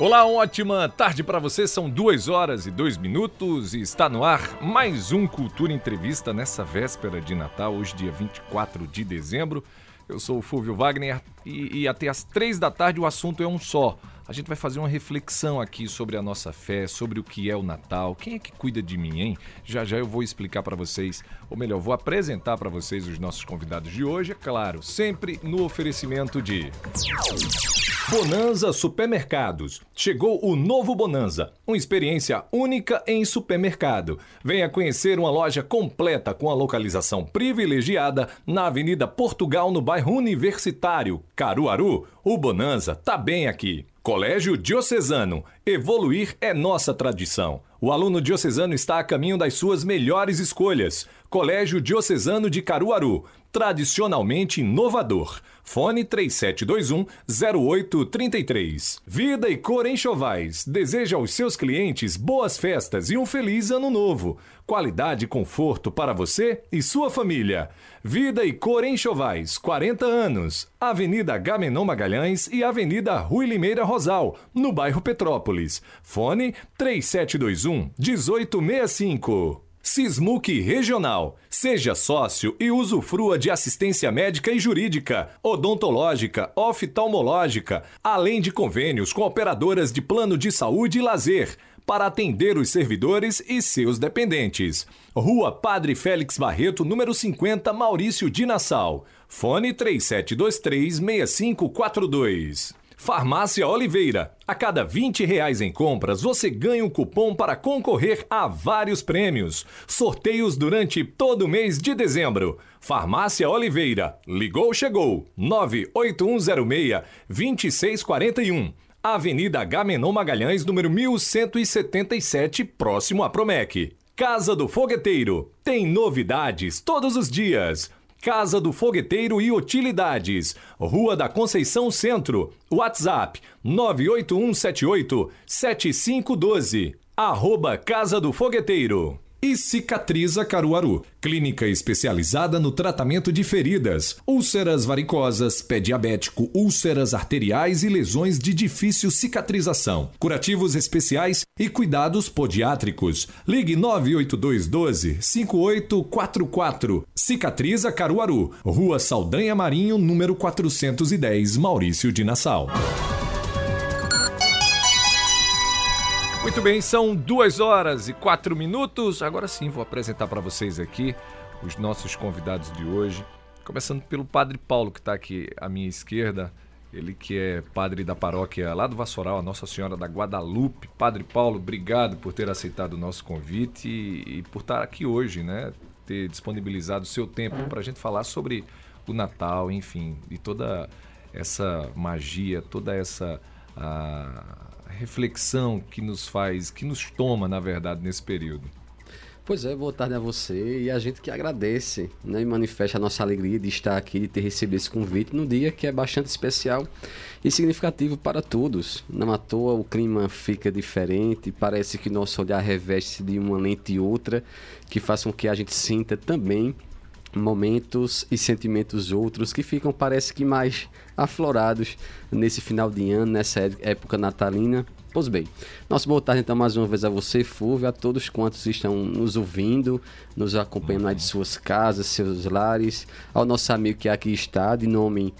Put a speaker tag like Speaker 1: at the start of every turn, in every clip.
Speaker 1: Olá, ótima tarde para você. São duas horas e dois minutos e está no ar mais um Cultura Entrevista nessa véspera de Natal, hoje, dia 24 de dezembro. Eu sou o Fúvio Wagner e, e até às três da tarde o assunto é um só. A gente vai fazer uma reflexão aqui sobre a nossa fé, sobre o que é o Natal. Quem é que cuida de mim, hein? Já já eu vou explicar para vocês, ou melhor, vou apresentar para vocês os nossos convidados de hoje, é claro, sempre no oferecimento de Bonanza Supermercados. Chegou o novo Bonanza, uma experiência única em supermercado. Venha conhecer uma loja completa com a localização privilegiada na Avenida Portugal, no bairro Universitário, Caruaru. O Bonanza tá bem aqui. Colégio Diocesano. Evoluir é nossa tradição. O aluno diocesano está a caminho das suas melhores escolhas. Colégio Diocesano de Caruaru. Tradicionalmente inovador. Fone 3721-0833. Vida e Cor Enxovais deseja aos seus clientes boas festas e um feliz ano novo. Qualidade e conforto para você e sua família. Vida e Cor Enxovais, 40 anos. Avenida Gamenon Magalhães e Avenida Rui Limeira Rosal, no bairro Petrópolis. Fone 3721 1865. Sismuc Regional. Seja sócio e usufrua de assistência médica e jurídica, odontológica, oftalmológica, além de convênios com operadoras de plano de saúde e lazer para atender os servidores e seus dependentes. Rua Padre Félix Barreto, número 50, Maurício de Nassau. Fone 3723-6542. Farmácia Oliveira. A cada 20 reais em compras, você ganha um cupom para concorrer a vários prêmios. Sorteios durante todo o mês de dezembro. Farmácia Oliveira. Ligou, chegou. 98106-2641. Avenida Gamenon Magalhães, número 1177, próximo à Promec. Casa do Fogueteiro. Tem novidades todos os dias. Casa do Fogueteiro e Utilidades. Rua da Conceição Centro. WhatsApp 98178 7512. Arroba Casa do Fogueteiro. E Cicatriza Caruaru, clínica especializada no tratamento de feridas, úlceras varicosas, pé diabético, úlceras arteriais e lesões de difícil cicatrização, curativos especiais e cuidados podiátricos. Ligue 98212 5844. Cicatriza Caruaru, Rua Saldanha Marinho, número 410, Maurício de Nassau. Muito bem, são duas horas e quatro minutos. Agora sim, vou apresentar para vocês aqui os nossos convidados de hoje. Começando pelo Padre Paulo, que está aqui à minha esquerda. Ele que é padre da paróquia lá do Vassoural, a Nossa Senhora da Guadalupe. Padre Paulo, obrigado por ter aceitado o nosso convite e, por estar aqui hoje, né? Ter disponibilizado o seu tempo para a gente falar sobre o Natal, enfim, e toda essa magia, toda essa a, reflexão que nos faz, que nos toma, na verdade, nesse período.
Speaker 2: Pois é, boa tarde a você e a gente que agradece né, e manifesta a nossa alegria de estar aqui, de ter recebido esse convite num dia que é bastante especial e significativo para todos. Não à toa o clima fica diferente, parece que nosso olhar reveste de uma lente e outra, que façam que a gente sinta também momentos e sentimentos outros que ficam, parece que mais aflorados nesse final de ano, nessa época natalina. Pois bem, nosso boa tarde então mais uma vez a você, Fulvio, a todos quantos estão nos ouvindo, nos acompanhando aí de suas casas, seus lares, ao nosso amigo que aqui está, de nome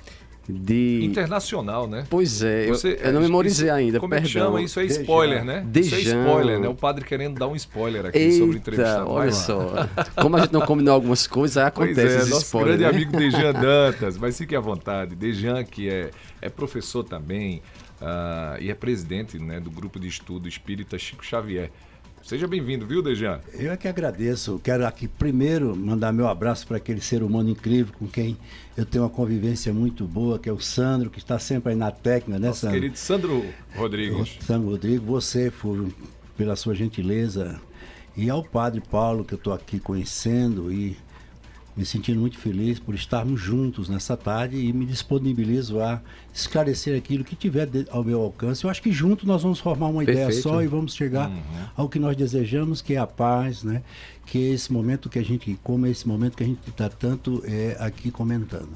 Speaker 2: de...
Speaker 1: Internacional, né?
Speaker 2: Pois é, Você, eu, eu não memorizei isso, ainda,
Speaker 1: como
Speaker 2: perdão.
Speaker 1: Como é que chama? Isso é spoiler, né?
Speaker 2: Dejan.
Speaker 1: Isso é spoiler, né? O padre querendo dar um spoiler aqui
Speaker 2: Eita,
Speaker 1: sobre entrevista.
Speaker 2: olha só. Como a gente não combinou algumas coisas, aí acontece
Speaker 1: pois é,
Speaker 2: esse
Speaker 1: nosso
Speaker 2: spoiler,
Speaker 1: grande
Speaker 2: né?
Speaker 1: amigo Dejan Dantas, mas fique à vontade. Dejan, que é, é professor também uh, e é presidente né, do grupo de estudo espírita Chico Xavier. Seja bem-vindo, viu, Dejan?
Speaker 3: Eu é que agradeço. Quero aqui primeiro mandar meu abraço para aquele ser humano incrível com quem eu tenho uma convivência muito boa, que é o Sandro, que está sempre aí na técnica, né,
Speaker 1: Nosso
Speaker 3: Sandro?
Speaker 1: querido Sandro Rodrigues.
Speaker 3: Sandro Rodrigues, você, Fúvio, pela sua gentileza. E ao Padre Paulo, que eu estou aqui conhecendo e me sentindo muito feliz por estarmos juntos nessa tarde e me disponibilizo a esclarecer aquilo que tiver ao meu alcance. Eu acho que juntos nós vamos formar uma
Speaker 2: Perfeito.
Speaker 3: ideia só e vamos chegar
Speaker 1: Uhum.
Speaker 3: ao que nós desejamos, que é a paz, né? Que é esse momento que a gente, como é esse momento que a gente está tanto é, aqui comentando.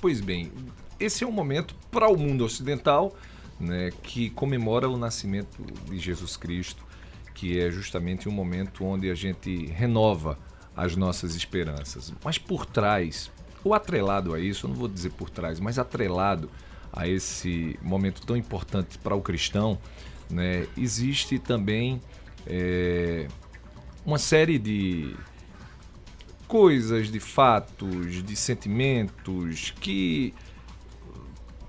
Speaker 1: Pois bem, esse é um momento para o mundo ocidental né, que comemora o nascimento de Jesus Cristo, que é justamente um momento onde a gente renova as nossas esperanças. Mas por trás, ou atrelado a isso, eu não vou dizer por trás, mas atrelado a esse momento tão importante para o cristão, né, existe também é, uma série de coisas, de fatos, de sentimentos que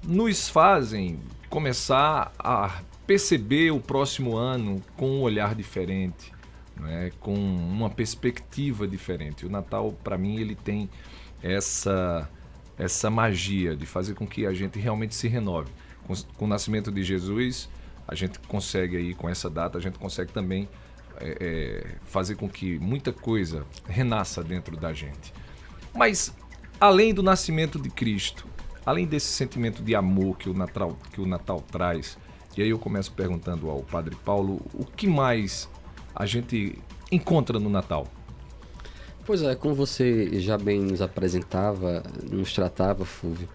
Speaker 1: nos fazem começar a perceber o próximo ano com um olhar diferente, né? com uma perspectiva diferente. O Natal, para mim, ele tem essa, essa magia de fazer com que a gente realmente se renove. Com, com o nascimento de Jesus, a gente consegue aí, com essa data, a gente consegue também é, é, fazer com que muita coisa renasça dentro da gente. Mas, além do nascimento de Cristo, além desse sentimento de amor que o Natal, que o Natal traz, e aí eu começo perguntando ao Padre Paulo, o que mais a gente encontra no Natal?
Speaker 2: Pois é, como você já bem nos apresentava, nos tratava, Fúvio,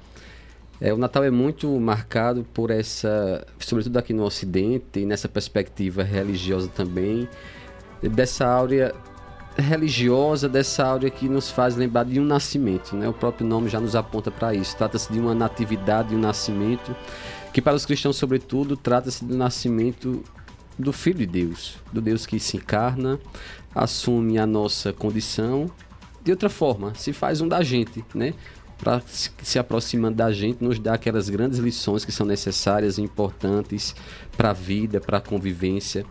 Speaker 2: é, o Natal é muito marcado por essa, sobretudo aqui no Ocidente, e nessa perspectiva religiosa também, dessa áurea religiosa dessa áurea que nos faz lembrar de um nascimento, né? O próprio nome já nos aponta para isso. Trata-se de uma natividade, um nascimento, que para os cristãos, sobretudo, trata-se do nascimento do Filho de Deus, do Deus que se encarna, assume a nossa condição de outra forma, se faz um da gente, né? Para se aproximando da gente, nos dá aquelas grandes lições que são necessárias e importantes para a vida, para a convivência,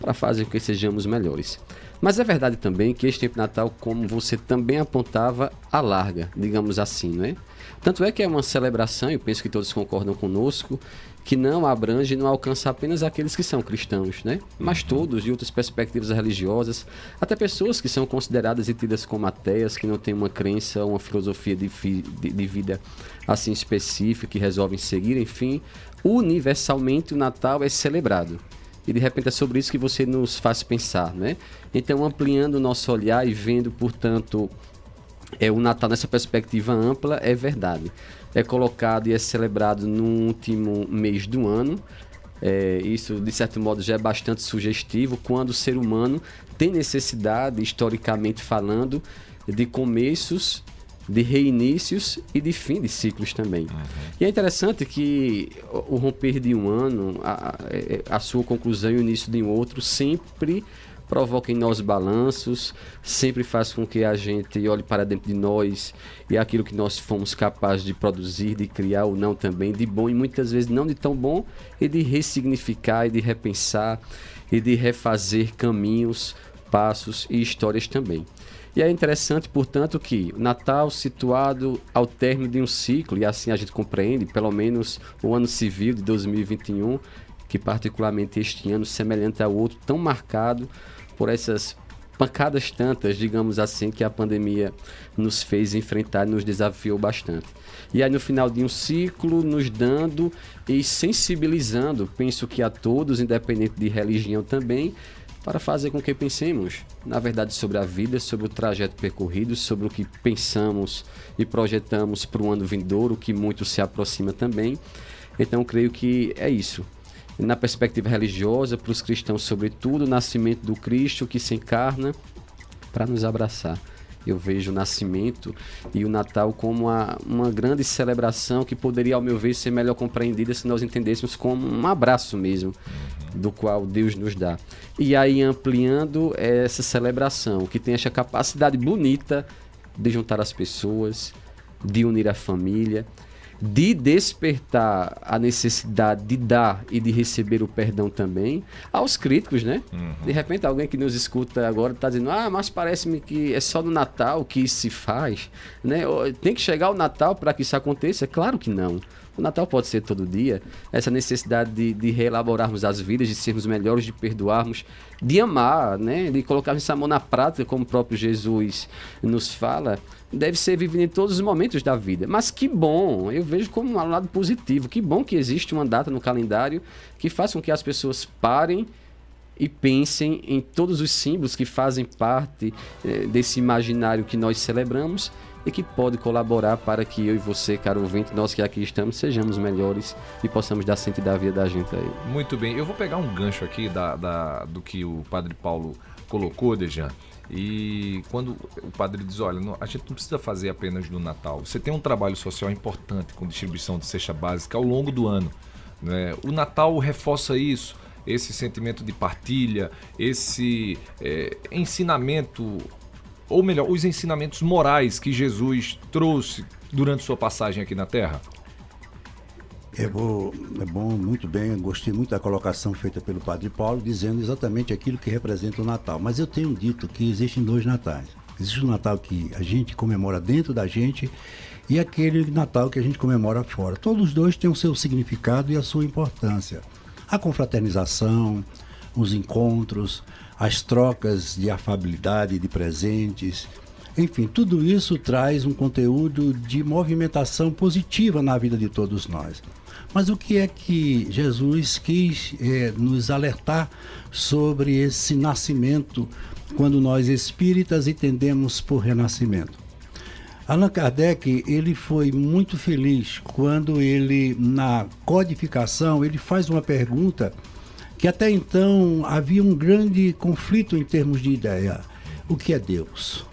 Speaker 2: para fazer com que sejamos melhores. Mas é verdade também que este tempo Natal, como você também apontava, alarga, digamos assim, não é? Tanto é que é uma celebração, eu penso que todos concordam conosco, que não abrange e não alcança apenas aqueles que são cristãos, né? Mas uhum. todos de outras perspectivas religiosas, até pessoas que são consideradas e tidas como ateias, que não têm uma crença, uma filosofia de, de, de vida assim específica, que resolvem seguir, enfim, universalmente o Natal é celebrado e de repente é sobre isso que você nos faz pensar, né? Então, ampliando o nosso olhar e vendo, portanto, é o Natal nessa perspectiva ampla, é verdade. É colocado e é celebrado no último mês do ano. É, isso, de certo modo, já é bastante sugestivo quando o ser humano tem necessidade, historicamente falando, de começos de reinícios e de fim de ciclos também. Uhum. E é interessante que o romper de um ano, a, a sua conclusão e o início de um outro, sempre provoca em nós balanços, sempre faz com que a gente olhe para dentro de nós e aquilo que nós fomos capazes de produzir, de criar ou não também, de bom e muitas vezes não de tão bom, e de ressignificar e de repensar e de refazer caminhos, passos e histórias também. E é interessante, portanto, que o Natal situado ao término de um ciclo, e assim a gente compreende, pelo menos o ano civil de 2021, que particularmente este ano, semelhante ao outro, tão marcado por essas pancadas tantas, digamos assim, que a pandemia nos fez enfrentar nos desafiou bastante. E aí no final de um ciclo, nos dando e sensibilizando, penso que a todos, independente de religião também, para fazer com que pensemos, na verdade, sobre a vida, sobre o trajeto percorrido, sobre o que pensamos e projetamos para o ano vindouro, que muito se aproxima também. Então, creio que é isso. Na perspectiva religiosa, para os cristãos, sobretudo, o nascimento do Cristo que se encarna para nos abraçar. Eu vejo o nascimento e o Natal como uma, uma grande celebração que poderia, ao meu ver, ser melhor compreendida se nós entendêssemos como um abraço mesmo, do qual Deus nos dá. E aí, ampliando essa celebração, que tem essa capacidade bonita de juntar as pessoas, de unir a família, de despertar a necessidade de dar e de receber o perdão também aos críticos, né? Uhum. De repente alguém que nos escuta agora está dizendo, ah, mas parece-me que é só no Natal que isso se faz, né? Tem que chegar o Natal para que isso aconteça? Claro que não. O Natal pode ser todo dia. Essa necessidade de, de reelaborarmos as vidas, de sermos melhores, de perdoarmos, de amar, né? De colocarmos essa mão na prática, como o próprio Jesus nos fala, deve ser vivido em todos os momentos da vida. Mas que bom, eu vejo como um lado positivo. Que bom que existe uma data no calendário que faz com que as pessoas parem e pensem em todos os símbolos que fazem parte eh, desse imaginário que nós celebramos e que pode colaborar para que eu e você, caro ouvinte, nós que aqui estamos, sejamos melhores e possamos dar sentido à vida da gente aí.
Speaker 1: Muito bem, eu vou pegar um gancho aqui da, da do que o Padre Paulo colocou, Dejan. E quando o padre diz, olha, a gente não precisa fazer apenas no Natal. Você tem um trabalho social importante com distribuição de cesta básica ao longo do ano. Né? O Natal reforça isso, esse sentimento de partilha, esse é, ensinamento, ou melhor, os ensinamentos morais que Jesus trouxe durante sua passagem aqui na Terra.
Speaker 3: É bom, é bom, muito bem, gostei muito da colocação feita pelo Padre Paulo, dizendo exatamente aquilo que representa o Natal. Mas eu tenho dito que existem dois natais. Existe o Natal que a gente comemora dentro da gente e aquele Natal que a gente comemora fora. Todos os dois têm o seu significado e a sua importância. A confraternização, os encontros, as trocas de afabilidade, de presentes, enfim, tudo isso traz um conteúdo de movimentação positiva na vida de todos nós. Mas o que é que Jesus quis é, nos alertar sobre esse nascimento quando nós espíritas entendemos por renascimento? Allan Kardec ele foi muito feliz quando ele na codificação ele faz uma pergunta que até então havia um grande conflito em termos de ideia. O que é Deus?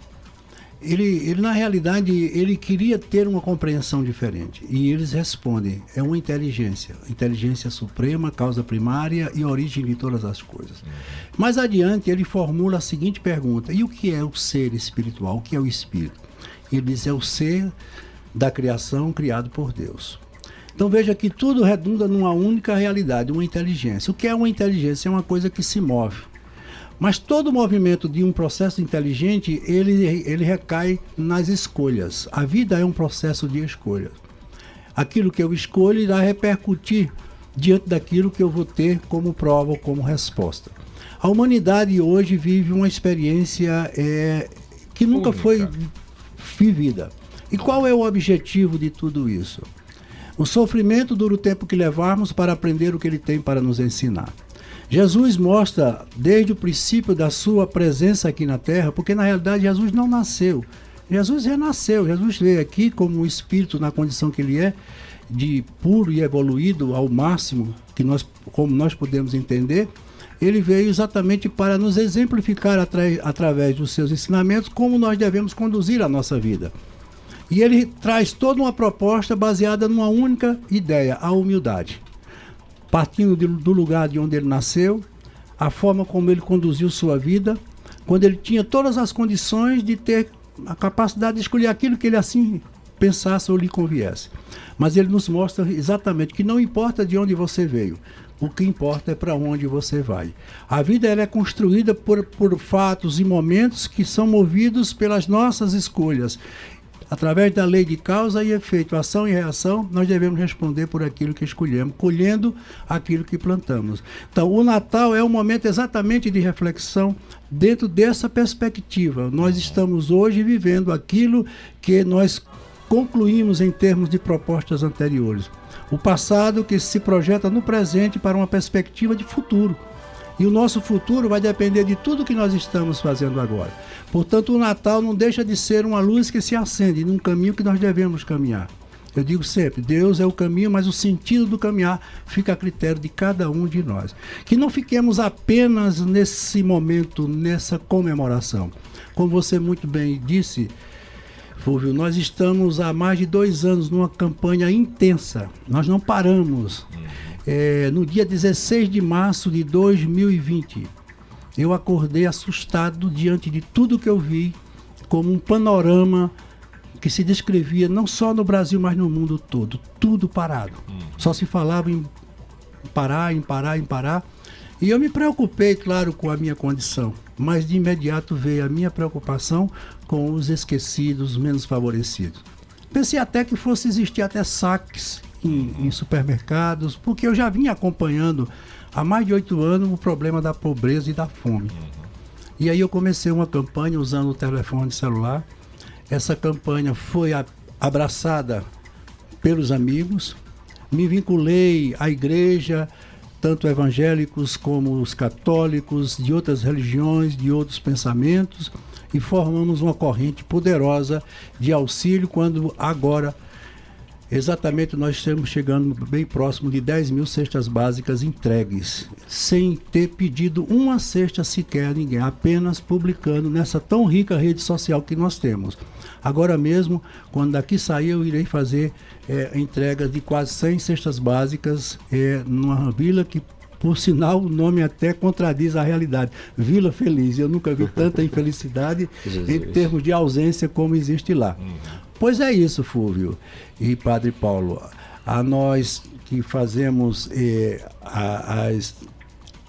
Speaker 3: Ele, ele na realidade ele queria ter uma compreensão diferente. E eles respondem é uma inteligência. Inteligência suprema causa primária e origem de todas as coisas. Uhum. mais adiante ele formula a seguinte pergunta. E o que é o ser espiritual? O que é o espírito? Ele diz é o ser da criação criado por Deus. Então veja que tudo redunda numa única realidade uma inteligência. O que é uma inteligência? É uma coisa que se move mas todo movimento de um processo inteligente, ele, ele recai nas escolhas. A vida é um processo de escolhas. Aquilo que eu escolho irá repercutir diante daquilo que eu vou ter como prova ou como resposta. A humanidade hoje vive uma experiência é, que nunca Única. foi vivida. E qual é o objetivo de tudo isso? O sofrimento dura o tempo que levarmos para aprender o que ele tem para nos ensinar. Jesus mostra desde o princípio da sua presença aqui na terra, porque na realidade Jesus não nasceu. Jesus renasceu, Jesus veio aqui como um espírito na condição que ele é, de puro e evoluído ao máximo, que nós, como nós podemos entender. Ele veio exatamente para nos exemplificar atra através dos seus ensinamentos como nós devemos conduzir a nossa vida. E ele traz toda uma proposta baseada numa única ideia, a humildade partindo de, do lugar de onde ele nasceu, a forma como ele conduziu sua vida, quando ele tinha todas as condições de ter a capacidade de escolher aquilo que ele assim pensasse ou lhe conviesse. Mas ele nos mostra exatamente que não importa de onde você veio, o que importa é para onde você vai. A vida ela é construída por, por fatos e momentos que são movidos pelas nossas escolhas. Através da lei de causa e efeito, ação e reação, nós devemos responder por aquilo que escolhemos, colhendo aquilo que plantamos. Então, o Natal é um momento exatamente de reflexão dentro dessa perspectiva. Nós estamos hoje vivendo aquilo que nós concluímos em termos de propostas anteriores. O passado que se projeta no presente para uma perspectiva de futuro. E o nosso futuro vai depender de tudo que nós estamos fazendo agora. Portanto, o Natal não deixa de ser uma luz que se acende num caminho que nós devemos caminhar. Eu digo sempre, Deus é o caminho, mas o sentido do caminhar fica a critério de cada um de nós. Que não fiquemos apenas nesse momento, nessa comemoração. Como você muito bem disse, Fulvio, nós estamos há mais de dois anos numa campanha intensa. Nós não paramos. Uhum é, no dia 16 de março de 2020, eu acordei assustado diante de tudo que eu vi, como um panorama que se descrevia não só no Brasil, mas no mundo todo. Tudo parado. Hum. Só se falava em parar, em parar, em parar. E eu me preocupei, claro, com a minha condição, mas de imediato veio a minha preocupação com os esquecidos, os menos favorecidos. Pensei até que fosse existir até saques em, em supermercados, porque eu já vinha acompanhando há mais de oito anos o problema da pobreza e da fome. E aí eu comecei uma campanha usando o telefone celular. Essa campanha foi a, abraçada pelos amigos. Me vinculei à igreja, tanto evangélicos como os católicos, de outras religiões, de outros pensamentos. e formamos uma corrente poderosa de auxílio quando agora Exatamente, nós estamos chegando bem próximo de 10 mil cestas básicas entregues, sem ter pedido uma cesta sequer a ninguém, apenas publicando nessa tão rica rede social que nós temos. Agora mesmo, quando daqui sair, eu irei fazer é, entrega de quase 100 cestas básicas é, numa vila que por sinal, o nome até contradiz a realidade. Vila Feliz. Eu nunca vi tanta infelicidade em termos de ausência como existe lá. Pois é isso, Fúvio e Padre Paulo. A nós que fazemos eh, a, as,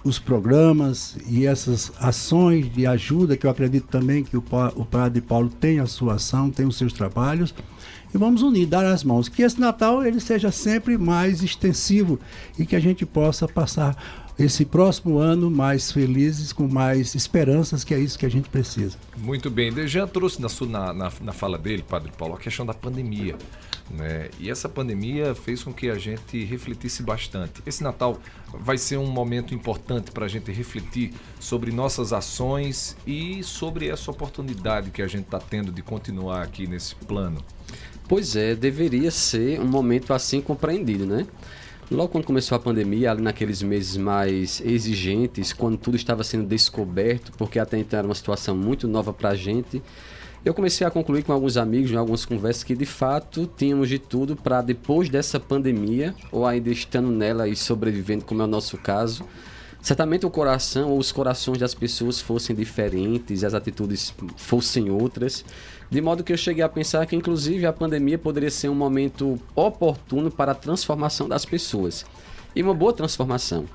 Speaker 3: os programas e essas ações de ajuda, que eu acredito também que o, o Padre Paulo tem a sua ação, tem os seus trabalhos, e vamos unir, dar as mãos. Que esse Natal ele seja sempre mais extensivo e que a gente possa passar esse próximo ano mais felizes, com mais esperanças, que é isso que a gente precisa.
Speaker 1: Muito bem. Dejan trouxe na, sua, na, na, na fala dele, Padre Paulo, a questão da pandemia. Né? E essa pandemia fez com que a gente refletisse bastante. Esse Natal vai ser um momento importante para a gente refletir sobre nossas ações e sobre essa oportunidade que a gente está tendo de continuar aqui nesse plano.
Speaker 2: Pois é, deveria ser um momento assim compreendido, né? Logo quando começou a pandemia, ali naqueles meses mais exigentes, quando tudo estava sendo descoberto, porque até então era uma situação muito nova para a gente, eu comecei a concluir com alguns amigos, em algumas conversas, que de fato tínhamos de tudo para depois dessa pandemia, ou ainda estando nela e sobrevivendo, como é o nosso caso, certamente o coração ou os corações das pessoas fossem diferentes, as atitudes fossem outras. De modo que eu cheguei a pensar que, inclusive, a pandemia poderia ser um momento oportuno para a transformação das pessoas. E uma boa transformação.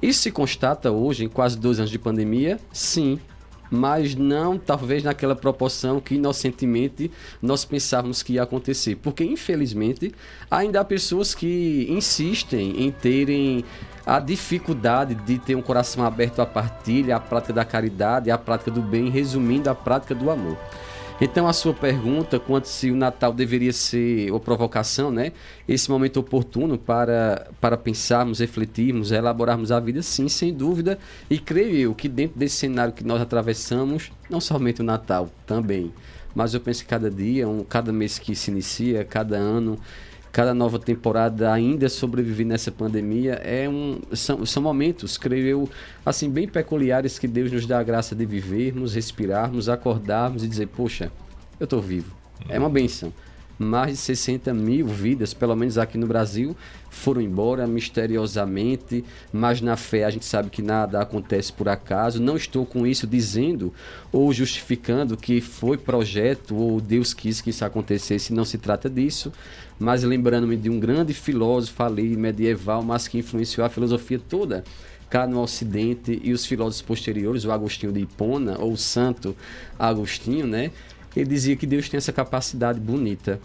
Speaker 2: Isso se constata hoje, em quase dois anos de pandemia? Sim, mas não talvez naquela proporção que inocentemente nós pensávamos que ia acontecer. Porque, infelizmente, ainda há pessoas que insistem em terem a dificuldade de ter um coração aberto à partilha, à prática da caridade, à prática do bem, resumindo, a prática do amor. Então, a sua pergunta quanto se o Natal deveria ser, ou provocação, né? Esse momento oportuno para, para pensarmos, refletirmos, elaborarmos a vida, sim, sem dúvida. E creio eu que dentro desse cenário que nós atravessamos, não somente o Natal, também. Mas eu penso que cada dia, um, cada mês que se inicia, cada ano, cada nova temporada ainda sobreviver nessa pandemia é um são, são momentos creio eu assim bem peculiares que Deus nos dá a graça de vivermos respirarmos acordarmos e dizer poxa eu estou vivo. É uma benção mais de 60 mil vidas, pelo menos aqui no Brasil, foram embora misteriosamente, mas na fé a gente sabe que nada acontece por acaso. Não estou com isso dizendo ou justificando que foi projeto ou Deus quis que isso acontecesse, não se trata disso, mas lembrando-me de um grande filósofo ali medieval, mas que influenciou a filosofia toda cá no Ocidente e os filósofos posteriores, o Agostinho de Hipona ou o Santo Agostinho, né? Ele dizia que Deus tem essa capacidade bonita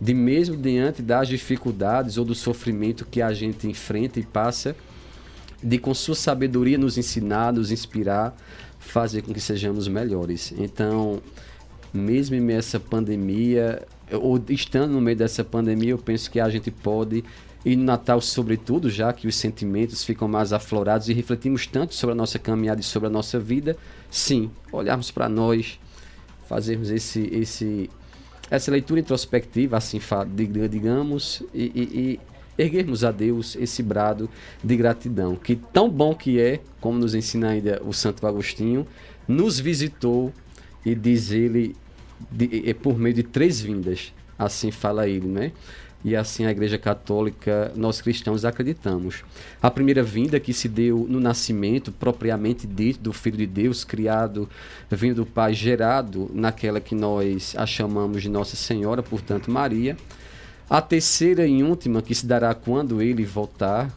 Speaker 2: de mesmo diante das dificuldades ou do sofrimento que a gente enfrenta e passa, de com sua sabedoria nos ensinar, nos inspirar, fazer com que sejamos melhores. Então, mesmo em essa pandemia, ou estando no meio dessa pandemia, eu penso que a gente pode e no Natal, sobretudo, já que os sentimentos ficam mais aflorados e refletimos tanto sobre a nossa caminhada e sobre a nossa vida, sim, olharmos para nós, fazermos esse, esse, essa leitura introspectiva, assim digamos, e, e, e erguermos a Deus esse brado de gratidão, que tão bom que é, como nos ensina ainda o Santo Agostinho, nos visitou e diz ele de, por meio de três vindas, assim fala ele, né? E assim a Igreja Católica, nós cristãos acreditamos. A primeira vinda que se deu no nascimento propriamente dito do Filho de Deus, criado, vindo do Pai, gerado naquela que nós a chamamos de Nossa Senhora, portanto Maria. A terceira e última que se dará quando ele voltar,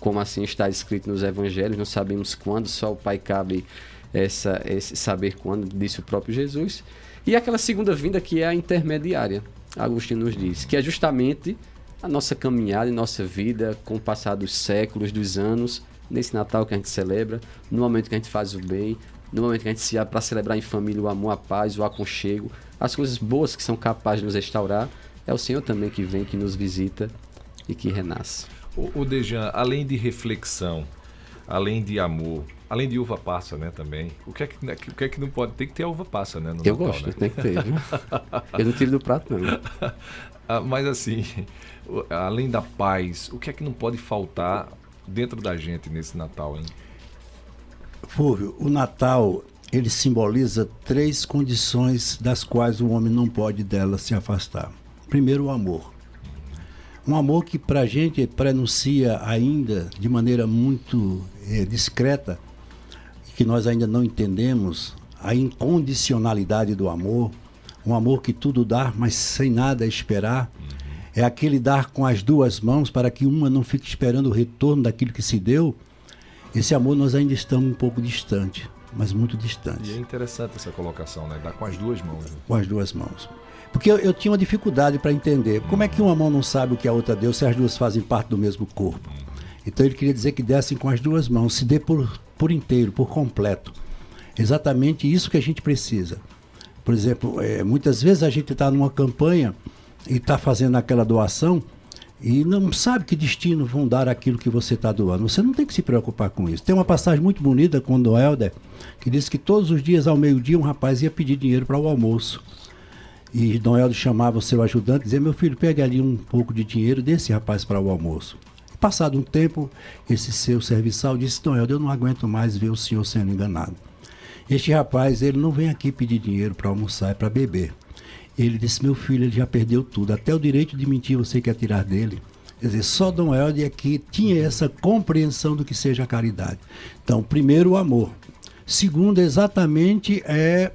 Speaker 2: como assim está escrito nos Evangelhos, não sabemos quando, só o Pai cabe essa, esse saber quando, disse o próprio Jesus. E aquela segunda vinda que é a intermediária, Agostinho nos diz, que é justamente a nossa caminhada e nossa vida com o passar dos séculos, dos anos, nesse Natal que a gente celebra, no momento que a gente faz o bem, no momento que a gente se abre para celebrar em família o amor, a paz, o aconchego, as coisas boas que são capazes de nos restaurar, é o Senhor também que vem, que nos visita e que renasce.
Speaker 1: O, o Dejan, além de reflexão, além de amor, Além de uva passa, né, também. O que é que, né, o que, é que não pode? Tem que ter a uva passa, né?
Speaker 2: eu Natal, gosto, né? tem que ter. Viu? eu não tiro do prato, não.
Speaker 1: Ah, mas assim, além da paz, o que é que não pode faltar dentro da gente nesse Natal, hein?
Speaker 3: Fúvio, o Natal ele simboliza três condições das quais o homem não pode dela se afastar. Primeiro, o amor. Um amor que para a gente prenuncia ainda de maneira muito é, discreta, que nós ainda não entendemos, a incondicionalidade do amor, um amor que tudo dá, mas sem nada esperar. É aquele dar com as duas mãos para que uma não fique esperando o retorno daquilo que se deu. Esse amor nós ainda estamos um pouco distante, mas muito distante.
Speaker 1: E é interessante essa colocação, né? Dar com as duas mãos. Né?
Speaker 3: Com as duas mãos. Porque eu, eu tinha uma dificuldade para entender. Como é que uma mão não sabe o que a outra deu se as duas fazem parte do mesmo corpo? Então ele queria dizer que dessem com as duas mãos, se dê por, por inteiro, por completo. Exatamente isso que a gente precisa. Por exemplo, é, muitas vezes a gente está numa campanha e está fazendo aquela doação e não sabe que destino vão dar aquilo que você está doando. Você não tem que se preocupar com isso. Tem uma passagem muito bonita com o Helder, que diz que todos os dias ao meio-dia um rapaz ia pedir dinheiro para o almoço. E Dom Helder chamava o seu ajudante e dizia, meu filho, pega ali um pouco de dinheiro desse rapaz para o almoço. Passado um tempo, esse seu serviçal disse, Dom Helder, eu não aguento mais ver o senhor sendo enganado. Este rapaz, ele não vem aqui pedir dinheiro para almoçar, é para beber. Ele disse, meu filho, ele já perdeu tudo. Até o direito de mentir você quer tirar dele. Quer dizer, só Dom Helder é que tinha essa compreensão do que seja a caridade. Então, primeiro, o amor. Segundo, exatamente, é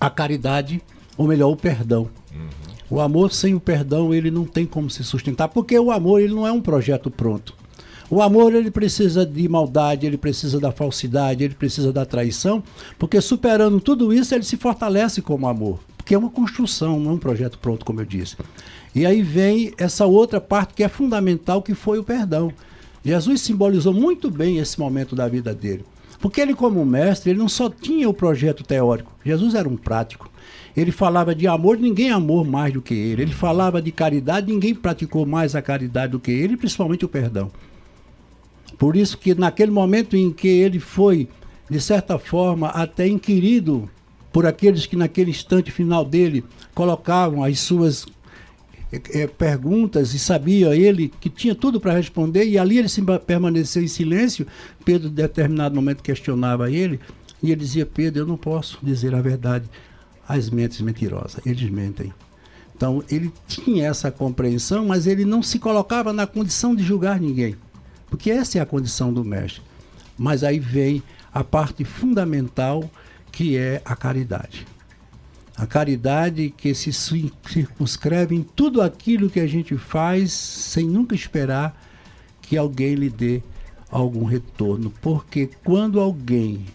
Speaker 3: a caridade, ou melhor, o perdão. O amor sem o perdão, ele não tem como se sustentar, porque o amor, ele não é um projeto pronto. O amor ele precisa de maldade, ele precisa da falsidade, ele precisa da traição, porque superando tudo isso ele se fortalece como amor, porque é uma construção, não é um projeto pronto, como eu disse. E aí vem essa outra parte que é fundamental, que foi o perdão. Jesus simbolizou muito bem esse momento da vida dele. Porque ele, como mestre, ele não só tinha o projeto teórico, Jesus era um prático. Ele falava de amor, ninguém amou mais do que ele. Ele falava de caridade, ninguém praticou mais a caridade do que ele, principalmente o perdão. Por isso que naquele momento em que ele foi, de certa forma, até inquirido por aqueles que naquele instante final dele colocavam as suas é, perguntas e sabia ele que tinha tudo para responder e ali ele se permaneceu em silêncio. Pedro, em determinado momento, questionava ele e ele dizia: Pedro, eu não posso dizer a verdade às mentes mentirosas. Eles mentem. Então ele tinha essa compreensão, mas ele não se colocava na condição de julgar ninguém. Porque essa é a condição do mestre. Mas aí vem a parte fundamental que é a caridade. A caridade que se circunscreve em tudo aquilo que a gente faz sem nunca esperar que alguém lhe dê algum retorno. Porque quando alguém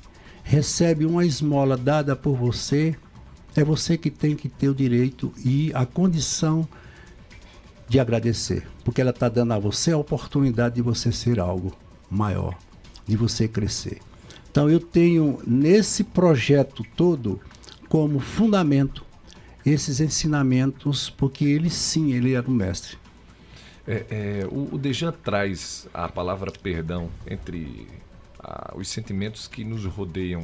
Speaker 3: recebe uma esmola dada por você, é você que tem que ter o direito e a condição de agradecer, porque ela está dando a você a oportunidade de você ser algo maior, de você crescer. Então eu tenho nesse projeto todo como fundamento esses ensinamentos, porque ele sim, ele era um mestre.
Speaker 1: É, é, o, o Dejan traz a palavra perdão entre os sentimentos que nos rodeiam.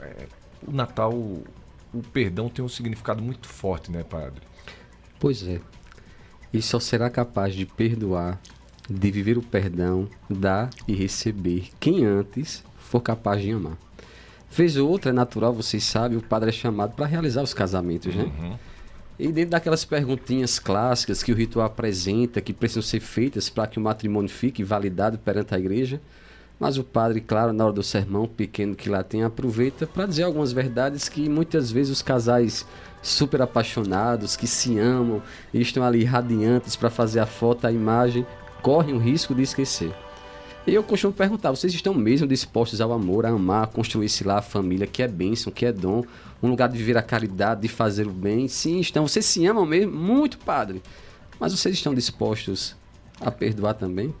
Speaker 1: É, o Natal, o, perdão tem um significado muito forte, né, padre?
Speaker 2: Pois é e só será capaz de perdoar, de viver o perdão, dar e receber quem antes for capaz de amar. Fez outra, é natural, vocês sabem, o padre é chamado para realizar os casamentos, né? Uhum. E dentro daquelas perguntinhas clássicas que o ritual apresenta, que precisam ser feitas para que o matrimônio fique validado perante a igreja, mas o padre, claro, na hora do sermão pequeno que lá tem, aproveita para dizer algumas verdades que muitas vezes os casais super apaixonados, que se amam e estão ali radiantes para fazer a foto, a imagem, correm o risco de esquecer. E eu costumo perguntar, vocês estão mesmo dispostos ao amor, a amar, a construir-se lá a família, que é bênção, que é dom, um lugar de viver a caridade, de fazer o bem? Sim, estão. Vocês se amam mesmo? Muito, padre. Mas vocês estão dispostos a perdoar também?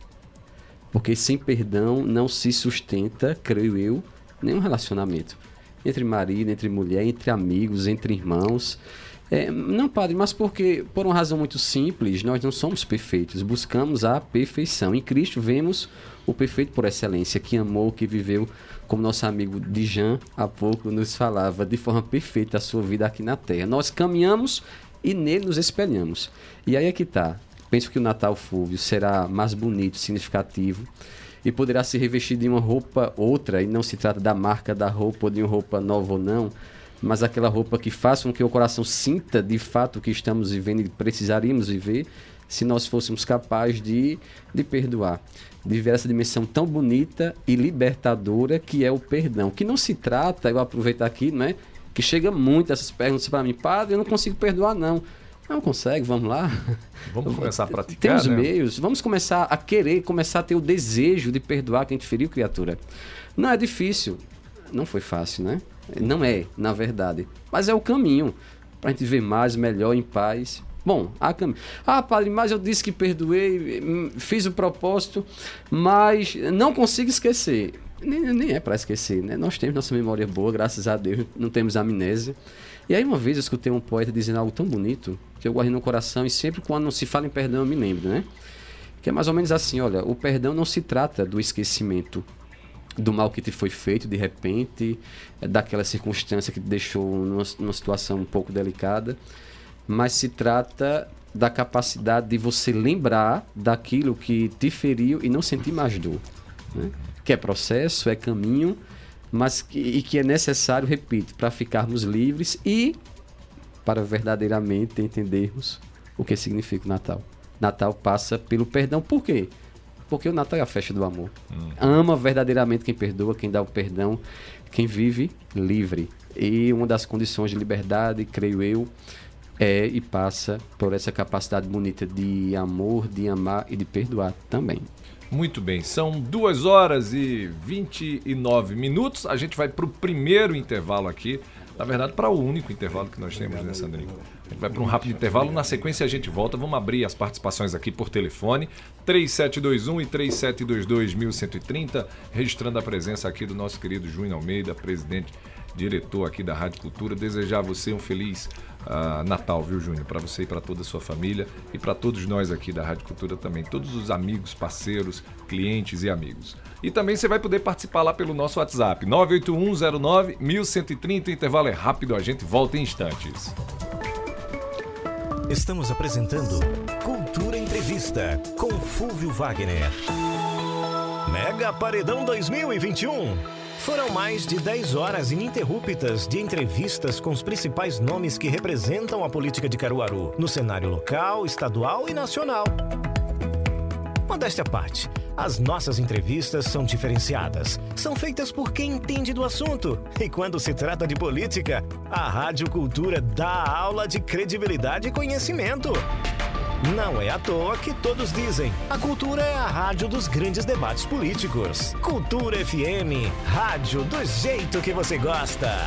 Speaker 2: Porque sem perdão não se sustenta, creio eu, nenhum relacionamento entre marido, entre mulher, entre amigos, entre irmãos. É, não, padre, mas porque, por uma razão muito simples, nós não somos perfeitos, buscamos a perfeição. Em Cristo vemos o perfeito por excelência, que amou, que viveu, como nosso amigo Dijan há pouco nos falava, de forma perfeita a sua vida aqui na Terra. Nós caminhamos e nele nos espelhamos. E aí é que está. Penso que o Natal Fúvio será mais bonito, significativo e poderá ser revestido de uma roupa outra, e não se trata da marca da roupa ou de uma roupa nova ou não, mas aquela roupa que faça com que o coração sinta de fato o que estamos vivendo e precisaríamos viver se nós fôssemos capazes de, de perdoar. De ver essa dimensão tão bonita e libertadora que é o perdão. Que não se trata, eu aproveitar aqui, não é? Que chega muito essas perguntas para mim, padre, eu não consigo perdoar, não. Não consegue, vamos lá.
Speaker 1: Vamos começar a praticar.
Speaker 2: Temos
Speaker 1: né?
Speaker 2: meios, vamos começar a querer, começar a ter o desejo de perdoar quem te feriu, criatura. Não é difícil, não foi fácil, né? Não é, na verdade. Mas é o caminho para a gente viver mais, melhor, em paz. Bom, há caminho. Ah, padre, mas eu disse que perdoei, hum, fiz o propósito, mas não consigo esquecer. Nem, nem é para esquecer, né? Nós temos nossa memória boa, graças a Deus, não temos amnésia. E aí uma vez eu escutei um poeta dizendo algo tão bonito que eu guardei no coração e sempre quando se fala em perdão eu me lembro, né? Que é mais ou menos assim, olha, o perdão não se trata do esquecimento do mal que te foi feito de repente, é daquela circunstância que te deixou numa, numa situação um pouco delicada, mas se trata da capacidade de você lembrar daquilo que te feriu e não sentir mais dor. Né? Que é processo, é caminho, mas que, e que é necessário, repito, para ficarmos livres e para verdadeiramente entendermos o que significa o Natal. Natal passa pelo perdão, por quê? Porque o Natal é a festa do amor. Hum. Ama verdadeiramente quem perdoa, quem dá o perdão, quem vive livre. E uma das condições de liberdade, creio eu, é e passa por essa capacidade bonita de amor, de amar e de perdoar também.
Speaker 1: Muito bem, são 2 horas e 29 minutos. A gente vai para o primeiro intervalo aqui. Na verdade, para o único intervalo que nós temos, né, Sandrinho? A gente vai para um rápido intervalo. Na sequência, a gente volta. Vamos abrir as participações aqui por telefone: 3721 e 3722 1130, registrando a presença aqui do nosso querido Júnior Almeida, presidente, diretor aqui da Rádio Cultura. Desejar a você um feliz uh, Natal, viu, Júnior? Para você e para toda a sua família e para todos nós aqui da Rádio Cultura também, todos os amigos, parceiros, clientes e amigos. E também você vai poder participar lá pelo nosso WhatsApp, 98109 1130. O intervalo é rápido, a gente volta em instantes.
Speaker 4: Estamos apresentando Cultura Entrevista com Fúvio Wagner. Mega Paredão 2021. Foram mais de 10 horas ininterruptas de entrevistas com os principais nomes que representam a política de Caruaru, no cenário local, estadual e nacional. Modéstia à parte, as nossas entrevistas são diferenciadas. São feitas por quem entende do assunto. E quando se trata de política, a Rádio Cultura dá aula de credibilidade e conhecimento. Não é à toa que todos dizem: a cultura é a rádio dos grandes debates políticos. Cultura FM, rádio do jeito que você gosta.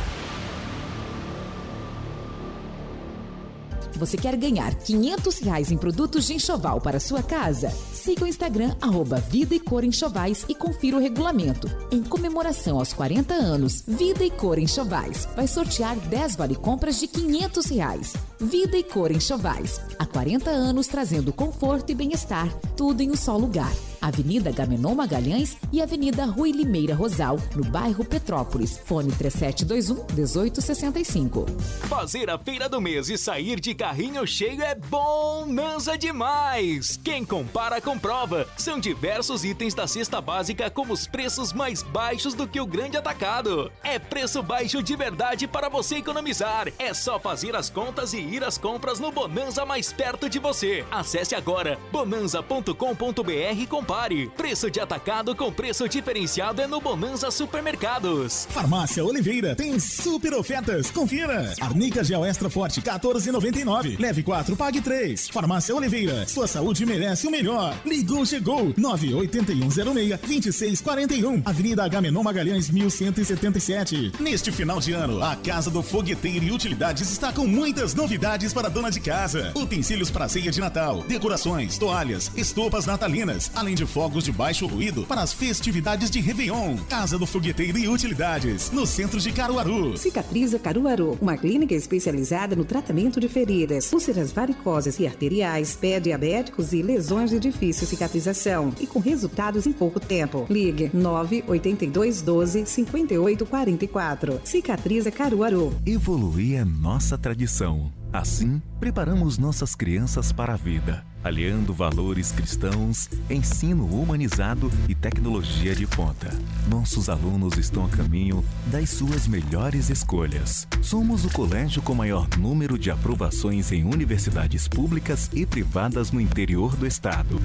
Speaker 5: Você quer ganhar 500 reais em produtos de enxoval para sua casa? Siga o Instagram, arroba Vida e Cor Enxovais e confira o regulamento. Em comemoração aos 40 anos, Vida e Cor Enxovais vai sortear 10 vale compras de 500 reais. Vida e Cor Enxovais, há 40 anos trazendo conforto e bem-estar, tudo em um só lugar. Avenida Gamenon Magalhães e Avenida Rui Limeira Rosal, no bairro Petrópolis. Fone 3721 1865.
Speaker 6: Fazer a feira do mês e sair de carrinho cheio é bonança demais! Quem compara, comprova. São diversos itens da cesta básica com os preços mais baixos do que o grande atacado. É preço baixo de verdade para você economizar. É só fazer as contas e ir às compras no Bonanza mais perto de você. Acesse agora bonanza.com.br e compare. Preço de atacado com preço diferenciado é no Bonanza Supermercados.
Speaker 7: Farmácia Oliveira tem super ofertas. Confira. Arnica Gel Extra Forte 14,99. Leve 4, pague 3. Farmácia Oliveira. Sua saúde merece o melhor. Ligou, chegou. 98106-2641. Avenida Agamenon Magalhães 1177. Neste final de ano, a Casa do Fogueteiro e Utilidades está com muitas novidades para a dona de casa. Utensílios para ceia de Natal, decorações, toalhas, estopas natalinas, além de fogos de baixo ruído para as festividades de Réveillon. Casa do Fogueteiro e Utilidades, no centro de Caruaru.
Speaker 8: Cicatriza Caruaru, uma clínica especializada no tratamento de feridas, úlceras varicosas e arteriais, pé diabéticos e lesões de difícil cicatrização. E com resultados em pouco tempo. Ligue 982 12 58 44. Cicatriza Caruaru.
Speaker 9: Evoluir é nossa tradição. Assim, preparamos nossas crianças para a vida, aliando valores cristãos, ensino humanizado e tecnologia de ponta. Nossos alunos estão a caminho das suas melhores escolhas. Somos o colégio com maior número de aprovações em universidades públicas e privadas no interior do estado.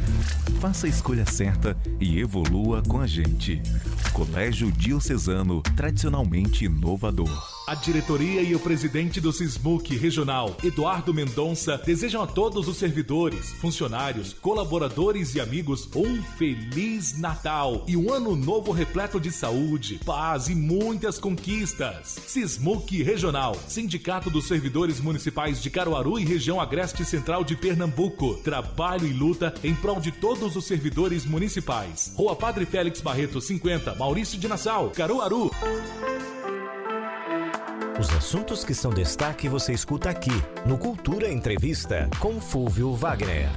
Speaker 9: Faça a escolha certa e evolua com a gente. Colégio Diocesano, tradicionalmente inovador.
Speaker 10: A diretoria e o presidente do Sismuc Regional, Eduardo Mendonça, desejam a todos os servidores, funcionários, colaboradores e amigos um feliz Natal e um ano novo repleto de saúde, paz e muitas conquistas. Sismuc Regional, Sindicato dos Servidores Municipais de Caruaru e região agreste central de Pernambuco. Trabalho e luta em prol de todos os servidores municipais. Rua Padre Félix Barreto 50, Maurício de Nassau, Caruaru.
Speaker 4: Os assuntos que são destaque você escuta aqui no Cultura Entrevista com Fúvio Wagner.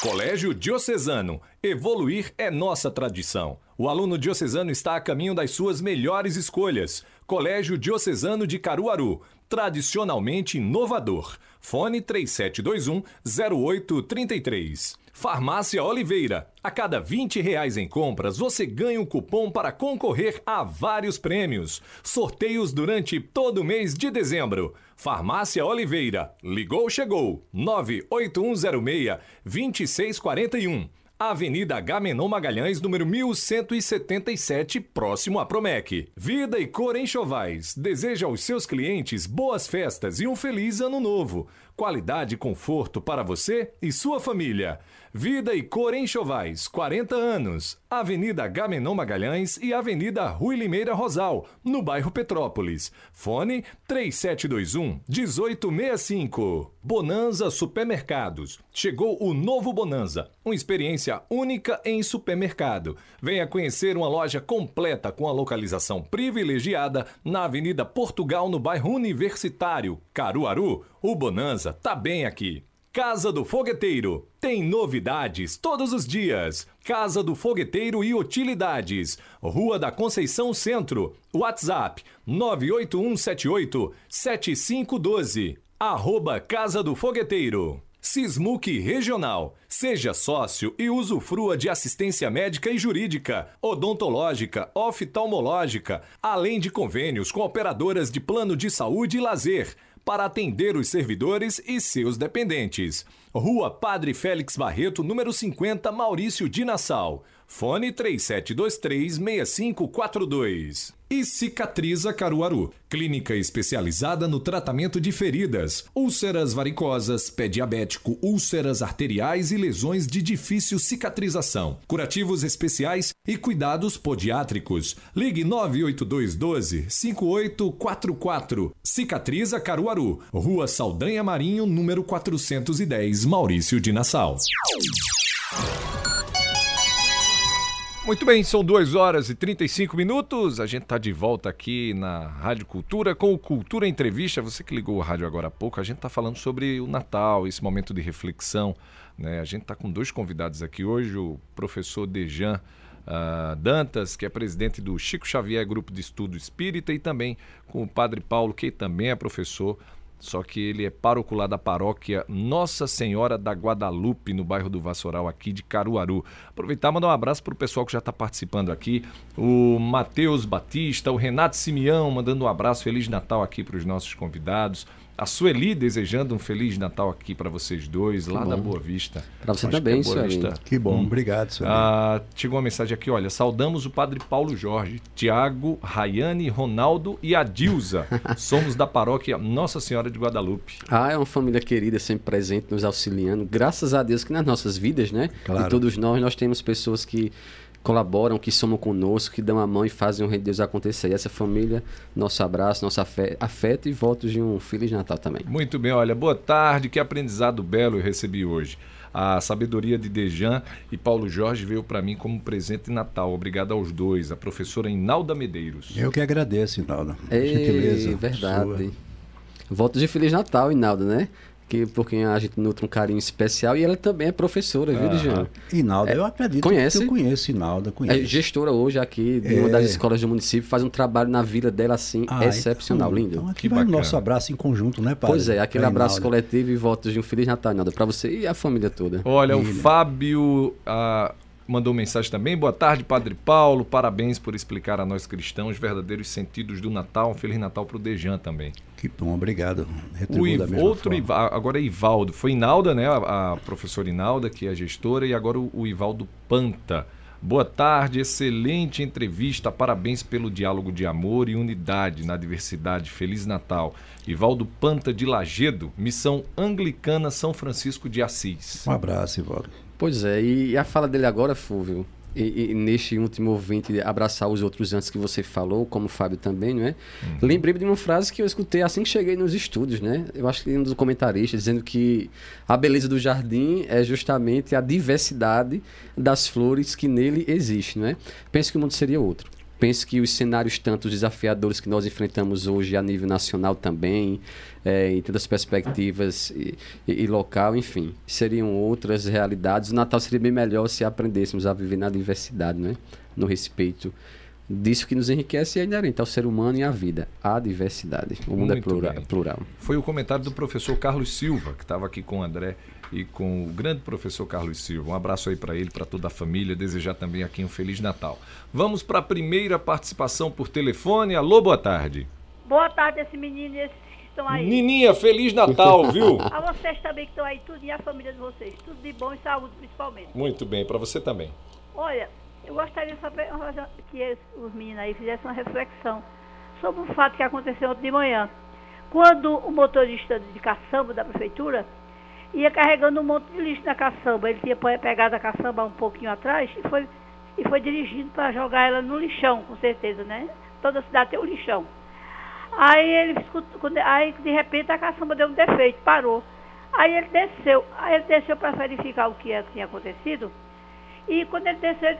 Speaker 1: Colégio Diocesano. Evoluir é nossa tradição. O aluno diocesano está a caminho das suas melhores escolhas. Colégio Diocesano de Caruaru. Tradicionalmente inovador. Fone 3721 0833. Farmácia Oliveira. A cada 20 reais em compras, você ganha um cupom para concorrer a vários prêmios. Sorteios durante todo o mês de dezembro. Farmácia Oliveira. Ligou, chegou. 98106-2641. Avenida Gamenon Magalhães, número 1177, próximo a Promec. Vida e Cor Enxovais deseja aos seus clientes boas festas e um feliz ano novo. Qualidade e conforto para você e sua família. Vida e Cor Enxovais, 40 anos. Avenida Gamenon Magalhães e Avenida Rui Limeira Rosal, no bairro Petrópolis. Fone 3721 1865. Bonanza Supermercados. Chegou o novo Bonanza, uma experiência única em supermercado. Venha conhecer uma loja completa com a localização privilegiada na Avenida Portugal, no bairro Universitário, Caruaru. O Bonanza tá bem aqui. Casa do Fogueteiro. Tem novidades todos os dias. Casa do Fogueteiro e Utilidades. Rua da Conceição Centro. WhatsApp 98178 7512. Arroba Casa do Fogueteiro. Sismuc Regional. Seja sócio e usufrua de assistência médica e jurídica, odontológica, oftalmológica, além de convênios com operadoras de plano de saúde e lazer para atender os servidores e seus dependentes. Rua Padre Félix Barreto, número 50, Maurício de Nassau. Fone 37236542. E Cicatriza Caruaru, clínica especializada no tratamento de feridas, úlceras varicosas, pé diabético, úlceras arteriais e lesões de difícil cicatrização, curativos especiais e cuidados podiátricos. Ligue 98212 5844. Cicatriza Caruaru, Rua Saldanha Marinho, número 410, Maurício de Nassau. Muito bem, são 2 horas e 35 minutos. A gente está de volta aqui na Rádio Cultura com o Cultura Entrevista. Você que ligou o rádio agora há pouco, a gente está falando sobre o Natal, esse momento de reflexão. Né? A gente está com dois convidados aqui hoje: o professor Dejan uh, Dantas, que é presidente do Chico Xavier Grupo de Estudo Espírita, e também com o Padre Paulo, que também é professor só que ele é pároco lá da paróquia Nossa Senhora da Guadalupe, no bairro do Vassoural, aqui de Caruaru. Aproveitar e mandar um abraço para o pessoal que já está participando aqui. O Matheus Batista, o Renato Simeão, mandando um abraço, Feliz Natal aqui para os nossos convidados. A Sueli desejando um Feliz Natal aqui para vocês dois, que lá bom. da Boa Vista.
Speaker 2: Para você Acho também, que, é Vista.
Speaker 3: que bom, hum. obrigado, Sueli.
Speaker 1: Ah, chegou uma mensagem aqui, olha, saudamos o Padre Paulo Jorge, Tiago, Rayane, Ronaldo e Adilza. Somos da paróquia Nossa Senhora de Guadalupe.
Speaker 2: Ah, é uma família querida, sempre presente, nos auxiliando. Graças a Deus que nas nossas vidas, né? Claro. E todos nós, nós temos pessoas que colaboram, que somam conosco, que dão a mão e fazem o Rei de Deus acontecer. E essa família, nosso abraço, nosso afeto e votos de um Feliz Natal também.
Speaker 1: Muito bem, olha, boa tarde, que aprendizado belo eu recebi hoje. A sabedoria de Dejan e Paulo Jorge veio para mim como presente de Natal. Obrigado aos dois. A professora Inalda Medeiros.
Speaker 3: Eu que agradeço, Inalda.
Speaker 2: Ei,
Speaker 3: Gentileza.
Speaker 2: verdade.
Speaker 3: sua.
Speaker 2: Votos de Feliz Natal, Inalda, né? Que, por quem a gente nutre um carinho especial. E ela também é professora, viu, Dijan?
Speaker 3: Inalda,
Speaker 2: É,
Speaker 3: eu acredito
Speaker 2: conhece?
Speaker 3: que eu conheço Inalda,
Speaker 2: É
Speaker 3: conheço.
Speaker 2: gestora hoje aqui de uma
Speaker 3: É.
Speaker 2: das escolas do município, faz um trabalho na vila dela assim,
Speaker 3: Ah,
Speaker 2: excepcional,
Speaker 3: então-
Speaker 2: lindo.
Speaker 3: Então aqui
Speaker 1: Que
Speaker 3: vai o nosso abraço em conjunto, né, padre?
Speaker 2: Pois é, aquele
Speaker 3: Pra
Speaker 2: abraço
Speaker 3: Inalda.
Speaker 2: coletivo e votos de um Feliz Natal, Inalda, pra você e a família toda.
Speaker 1: Olha, o. Fábio ah, mandou mensagem também. Boa tarde, Padre Paulo. Parabéns por explicar a nós cristãos os verdadeiros sentidos do Natal. Um Feliz Natal para o Dejan também.
Speaker 3: Que bom, obrigado.
Speaker 1: O Iv- outro. Iva- agora é Ivaldo. Foi Inalda, né? A, a professora Inalda, que é a gestora, e agora o, o Ivaldo Panta. Boa tarde, excelente entrevista. Parabéns pelo diálogo de amor e unidade na diversidade. Feliz Natal. Ivaldo Panta de Lagedo, Missão Anglicana São Francisco de Assis.
Speaker 3: Um abraço, Ivaldo.
Speaker 2: Pois é, e a fala dele agora, Fúvio, e, e neste último ouvinte, abraçar os outros antes que você falou, como o Fábio também, não é? Lembrei de uma frase que eu escutei assim que cheguei nos estúdios, né? Eu acho que um dos comentaristas dizendo que a beleza do jardim é justamente a diversidade das flores que nele existe, não é? Penso que o mundo seria outro. Penso que os cenários tantos desafiadores que nós enfrentamos hoje a nível nacional também, eh, em tantas perspectivas e, e- e local, enfim, seriam outras realidades. O Natal seria bem melhor se aprendêssemos a viver na diversidade, né? no respeito disso que nos enriquece e é inerente ao ser humano e à vida, a diversidade. O mundo é
Speaker 1: Muito
Speaker 2: plura-
Speaker 1: bem.
Speaker 2: plural.
Speaker 1: Foi o comentário do professor Carlos Silva, que estava aqui com o André e com o grande professor Carlos Silva. Um abraço aí para ele, para toda a família. Desejar também aqui um Feliz Natal. Vamos para a primeira participação por telefone. Alô, boa tarde.
Speaker 11: Boa tarde, esse menino e esses que estão aí.
Speaker 1: Nininha, Feliz Natal, viu?
Speaker 11: A vocês também que estão aí, tudo e a família de vocês. Tudo de bom e saúde, principalmente.
Speaker 1: Muito bem, para você também.
Speaker 11: Olha, eu gostaria de saber que os meninos aí fizessem uma reflexão sobre um fato que aconteceu ontem de manhã. Quando o motorista de caçamba da prefeitura ia carregando um monte de lixo na caçamba, ele tinha pe- pegado a caçamba um pouquinho atrás e foi, e foi dirigindo para jogar ela no lixão, com certeza, né? Toda cidade tem um lixão. Aí ele aí de repente a caçamba deu um defeito, parou. Aí ele desceu, aí ele desceu para verificar o que, é, tinha acontecido. E quando ele desceu,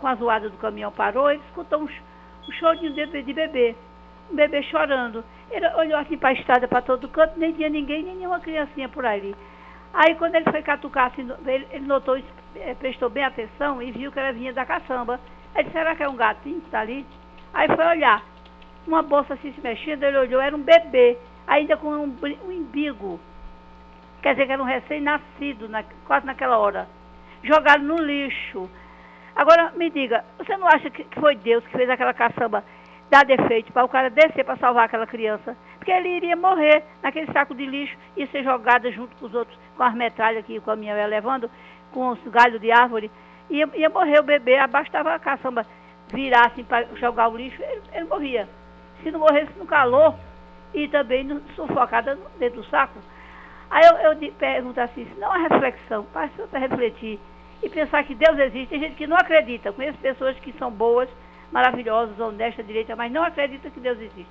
Speaker 11: com a, zoada do caminhão parou, ele escutou um, um chorinho de, de bebê. Um bebê chorando. Ele olhou assim para a estrada, para todo canto, nem tinha ninguém, nem nenhuma criancinha por ali. Aí quando ele foi catucar, assim, ele, ele notou, eh, prestou bem atenção e viu que ela vinha da caçamba. Ele disse, será que é um gatinho que está ali? Aí foi olhar. Uma bolsa assim se mexendo, ele olhou, era um bebê, ainda com um, um imbigo. Quer dizer que era um recém-nascido, na- quase naquela hora. Jogado no lixo. Agora, me diga, você não acha que, que foi Deus que fez aquela caçamba dar defeito para o cara descer para salvar aquela criança? Porque ele iria morrer naquele saco de lixo e ser jogada junto com os outros, com as metralhas que o caminhão ia levando, com os galhos de árvore. Ia, ia morrer o bebê, abastava a caçamba virar assim para jogar o lixo, ele, ele morria. Se não morresse no calor e também no, sufocada dentro do saco. Aí eu, eu pergunto assim, não é reflexão, para você refletir e pensar que Deus existe. Tem gente que não acredita. Conheço pessoas que são boas, maravilhosas, honestas, direitas, mas não acreditam que Deus existe.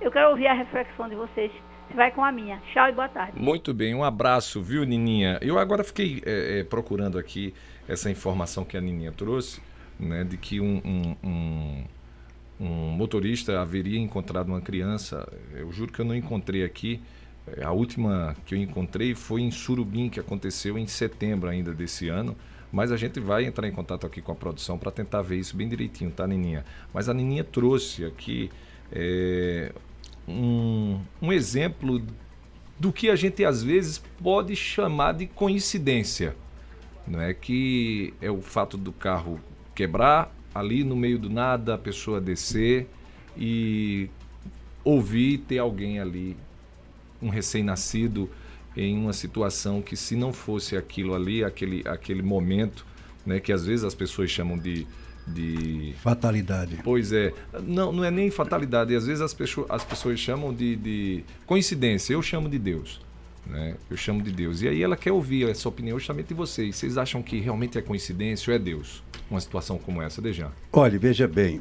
Speaker 11: Eu quero ouvir a reflexão de vocês. Você vai com a minha. Tchau e boa tarde.
Speaker 1: Muito bem, um abraço, viu, Nininha? Eu agora fiquei é, é, procurando aqui essa informação que a Nininha trouxe, né, de que um, um- um- um motorista haveria encontrado uma criança. Eu juro que eu não encontrei aqui. É, A última que eu encontrei foi em Surubim, que aconteceu em setembro ainda desse ano. Mas a gente vai entrar em contato aqui com a produção para tentar ver isso bem direitinho, tá, Nininha? Mas a Nininha trouxe aqui é, um, um exemplo do que a gente às vezes pode chamar de coincidência. Não é que é o fato do carro quebrar ali no meio do nada, a pessoa descer e ouvir ter alguém ali, um recém-nascido, em uma situação que se não fosse aquilo ali, aquele, aquele momento, né, que às vezes as pessoas chamam de, de
Speaker 3: Fatalidade.
Speaker 1: Pois é, não, não é nem fatalidade, às vezes as pessoas, as pessoas chamam de, de coincidência, eu chamo de Deus. Né? Eu chamo de Deus. E aí ela quer ouvir essa opinião justamente de vocês. Vocês acham que realmente é coincidência ou é Deus? Uma situação como essa, Dejan?
Speaker 3: Olha, veja bem,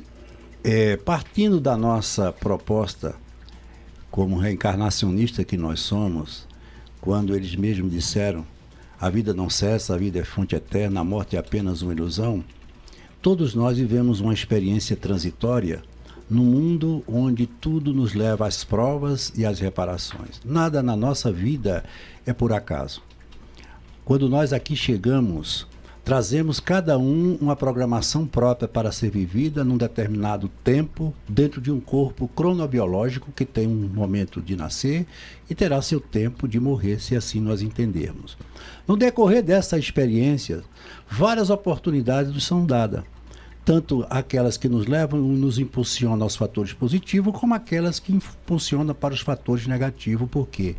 Speaker 3: é, partindo da nossa proposta como reencarnacionista que nós somos, quando eles mesmos disseram, a vida não cessa, a vida é fonte eterna, a morte é apenas uma ilusão, todos nós vivemos uma experiência transitória num mundo onde tudo nos leva às provas e às reparações. Nada na nossa vida é por acaso. Quando nós aqui chegamos, trazemos cada um uma programação própria para ser vivida num determinado tempo, dentro de um corpo cronobiológico que tem um momento de nascer e terá seu tempo de morrer, se assim nós entendermos. No decorrer dessa experiência, várias oportunidades nos são dadas. Tanto aquelas que nos levam e nos impulsionam aos fatores positivos, como aquelas que impulsionam para os fatores negativos. Por quê?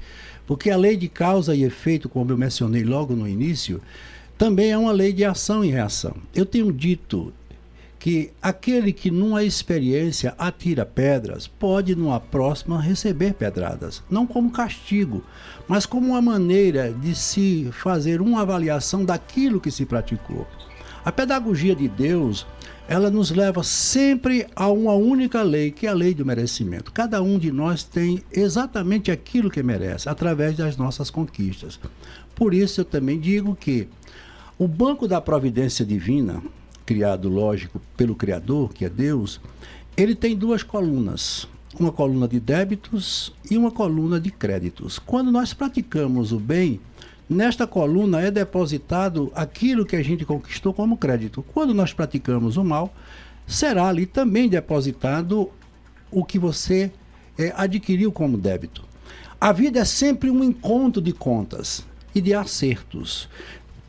Speaker 3: Porque a lei de causa e efeito, como eu mencionei logo no início, também é uma lei de ação e reação. Eu tenho dito que aquele que numa experiência atira pedras pode numa próxima receber pedradas, não como castigo, mas como uma maneira de se fazer uma avaliação daquilo que se praticou. A pedagogia de Deus, ela nos leva sempre a uma única lei, que é a lei do merecimento. Cada um de nós tem exatamente aquilo que merece, através das nossas conquistas. Por isso eu também digo que o banco da providência divina, criado, lógico, pelo Criador, que é Deus, ele tem duas colunas. Uma coluna de débitos e uma coluna de créditos. Quando nós praticamos o bem, nesta coluna é depositado aquilo que a gente conquistou como crédito. Quando nós praticamos o mal, será ali também depositado o que você é, adquiriu como débito. A vida é sempre um encontro de contas e de acertos.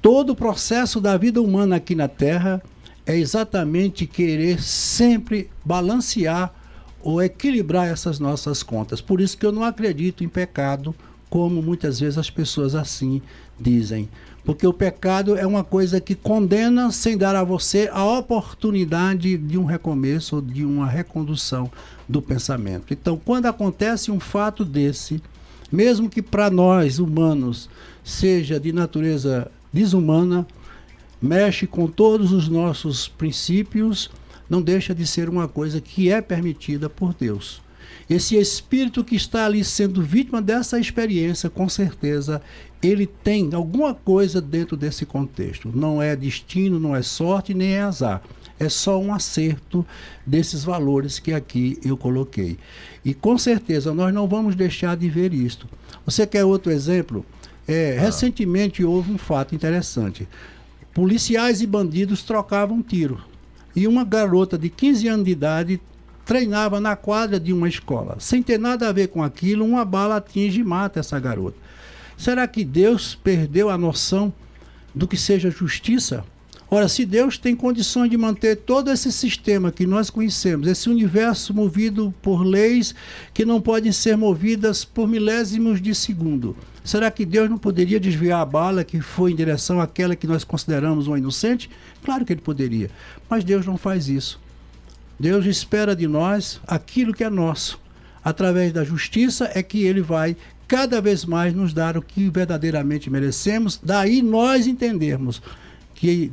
Speaker 3: Todo o processo da vida humana aqui na Terra é exatamente querer sempre balancear ou equilibrar essas nossas contas. Por isso que eu não acredito em pecado, como muitas vezes as pessoas assim dizem. Porque o pecado é uma coisa que condena sem dar a você a oportunidade de um recomeço, de uma recondução do pensamento. Então, quando acontece um fato desse, mesmo que para nós humanos seja de natureza desumana, mexe com todos os nossos princípios, não deixa de ser uma coisa que é permitida por Deus. Esse espírito que está ali sendo vítima dessa experiência, com certeza, ele tem alguma coisa dentro desse contexto. Não é destino, não é sorte, nem é azar. É só um acerto desses valores que aqui eu coloquei. E com certeza nós não vamos deixar de ver isto. Você quer outro exemplo? É, ah. Recentemente houve um fato interessante. Policiais e bandidos trocavam tiro. E uma garota de 15 anos de idade treinava na quadra de uma escola. Sem ter nada a ver com aquilo, uma bala atinge e mata essa garota. Será que Deus perdeu a noção do que seja justiça? Ora, se Deus tem condições de manter todo esse sistema que nós conhecemos, esse universo movido por leis que não podem ser movidas por milésimos de segundo, será que Deus não poderia desviar a bala que foi em direção àquela que nós consideramos uma inocente? Claro que ele poderia, mas Deus não faz isso. Deus espera de nós aquilo que é nosso. Através da justiça é que ele vai cada vez mais nos dar o que verdadeiramente merecemos, daí nós entendermos que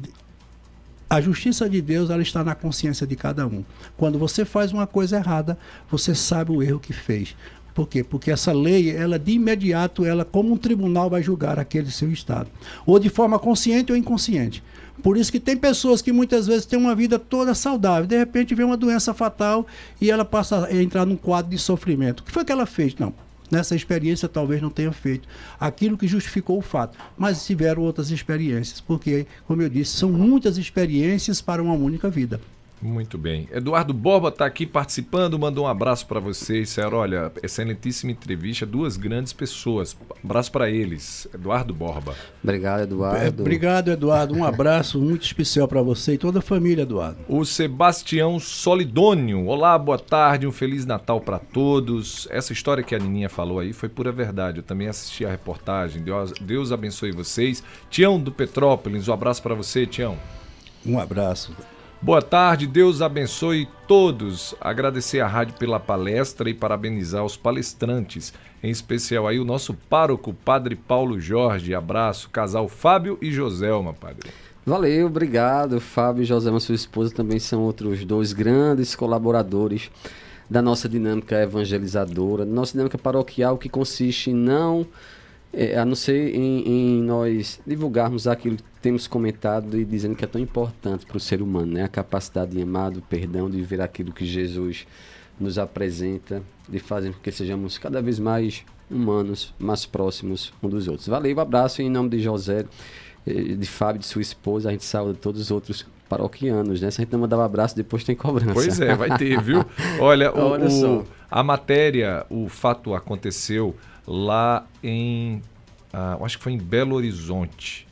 Speaker 3: a justiça de Deus ela está na consciência de cada um. Quando você faz uma coisa errada, você sabe o erro que fez. Por quê? Porque essa lei, ela de imediato, ela como um tribunal vai julgar aquele seu estado, ou de forma consciente ou inconsciente. Por isso que tem pessoas que muitas vezes têm uma vida toda saudável, de repente vem uma doença fatal e ela passa a entrar num quadro de sofrimento. O que foi que ela fez? Não, nessa experiência talvez não tenha feito aquilo que justificou o fato, mas tiveram outras experiências, porque, como eu disse, são muitas experiências para uma única vida.
Speaker 1: Muito bem. Eduardo Borba está aqui participando, mandou um abraço para vocês. Disseram, olha, excelentíssima entrevista, duas grandes pessoas. Um abraço para eles. Eduardo Borba.
Speaker 2: Obrigado, Eduardo. É,
Speaker 3: obrigado, Eduardo. Um abraço muito especial para você e toda a família, Eduardo.
Speaker 1: O Sebastião Solidônio. Olá, boa tarde, um Feliz Natal para todos. Essa história que a Nininha falou aí foi pura verdade. Eu também assisti a reportagem. Deus, Deus abençoe vocês. Tião do Petrópolis, um abraço para você, Tião.
Speaker 3: Um abraço.
Speaker 1: Boa tarde, Deus abençoe todos. Agradecer à rádio pela palestra e parabenizar os palestrantes, em especial aí o nosso pároco, Padre Paulo Jorge. Abraço, casal Fábio e Joselma, Padre.
Speaker 2: Valeu, obrigado. Fábio e Joselma, sua esposa, também são outros dois grandes colaboradores da nossa dinâmica evangelizadora, nossa dinâmica paroquial que consiste em não É, a não ser em, em, nós divulgarmos aquilo que temos comentado e dizendo que é tão importante para o ser humano, né? A capacidade de amar, do perdão, de viver aquilo que Jesus nos apresenta, de fazer com que sejamos cada vez mais humanos, mais próximos um dos outros. Valeu, um abraço em nome de José, eh, de Fábio, de sua esposa, a gente saúda todos os outros paroquianos, né? Se a gente não mandar um abraço, depois tem cobrança.
Speaker 1: Pois é, vai ter, viu? Olha, o, Olha o, a matéria, o fato aconteceu lá em, ah, acho que foi em Belo Horizonte,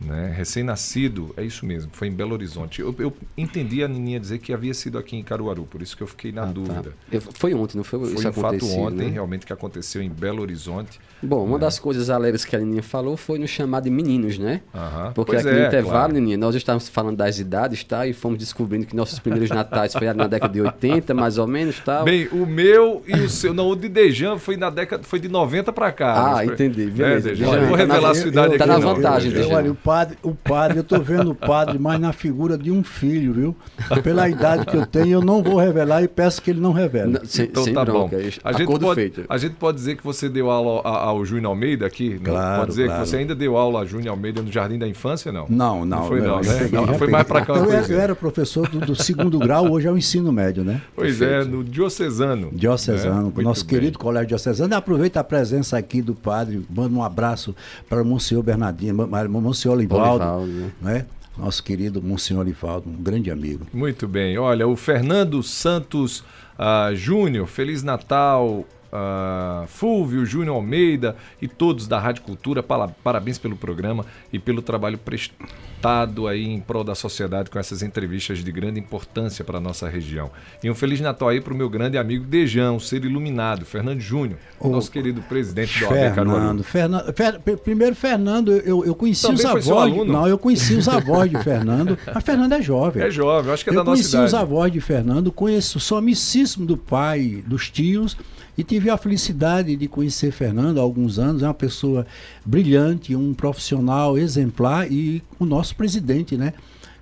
Speaker 1: né? Recém-nascido, é isso mesmo, foi em Belo Horizonte. Eu, eu, entendi a Nininha dizer que havia sido aqui em Caruaru, por isso que eu fiquei na ah, tá. dúvida. Tá.
Speaker 2: Eu, foi ontem, não foi?
Speaker 1: Foi isso um fato ontem, né? realmente, que aconteceu em Belo Horizonte.
Speaker 2: Bom, uma é. das coisas alegres que a Nininha falou foi no chamar de meninos, né?
Speaker 1: Aham,
Speaker 2: Porque aqui é, no intervalo, claro. Nininha, nós estávamos falando das idades, tá? E fomos descobrindo que nossos primeiros natais foi na década de 80, mais ou menos, tal.
Speaker 1: Bem, o meu e o seu, não, o de Dejan foi na década, foi de 90 para cá.
Speaker 2: Ah, entendi, né, beleza.
Speaker 1: É, Dejan, não vou tá revelar a sua idade
Speaker 2: aqui, Tá na vantagem,
Speaker 3: Dejan. Padre, o padre, eu tô vendo o padre mais na figura de um filho, viu? Pela idade que eu tenho, eu não vou revelar e peço que ele não revele. Não,
Speaker 1: sem, então sem tá bronca, bom. A gente, pode, a gente pode dizer que você deu aula ao, ao Júnior Almeida aqui? Né?
Speaker 3: Claro,
Speaker 1: Pode dizer
Speaker 3: claro.
Speaker 1: que você ainda deu aula a Júnior Almeida no Jardim da Infância, não?
Speaker 3: Não, não.
Speaker 1: Não foi não,
Speaker 3: não
Speaker 1: né? Não, foi mais para cá.
Speaker 3: Eu, eu, era professor do, do, segundo grau, hoje é o ensino médio, né?
Speaker 1: Pois é, Perfeito. é, no Diocesano.
Speaker 3: Diocesano, né? nosso bem. querido colégio Diocesano. Aproveita a presença aqui do padre, manda um abraço para o Monsenhor Bernardino, Monsenhor Olivaldo, Olivaldo né? Nosso querido Monsenhor Olivaldo, um grande amigo.
Speaker 1: Muito bem. Olha, o Fernando Santos uh, Júnior, Feliz Natal uh, Fulvio, Júnior Almeida e todos da Rádio Cultura. Parabéns pelo programa e pelo trabalho prestado aí em prol da sociedade com essas entrevistas de grande importância para a nossa região. E um Feliz Natal aí para o meu grande amigo Dejão, ser iluminado, Fernando Júnior, o nosso querido presidente do
Speaker 3: OAB Fernando, Fernando Fer, primeiro, Fernando, eu, eu conheci Também os avós. Não, eu conheci os avós de Fernando. Mas Fernando é jovem.
Speaker 1: É jovem, acho que é
Speaker 3: eu
Speaker 1: da nossa
Speaker 3: idade. Eu conheci os avós de Fernando, conheço, sou amicíssimo do pai, dos tios e tive a felicidade de conhecer Fernando há alguns anos, é uma pessoa brilhante, um profissional exemplar e o nosso presidente, né?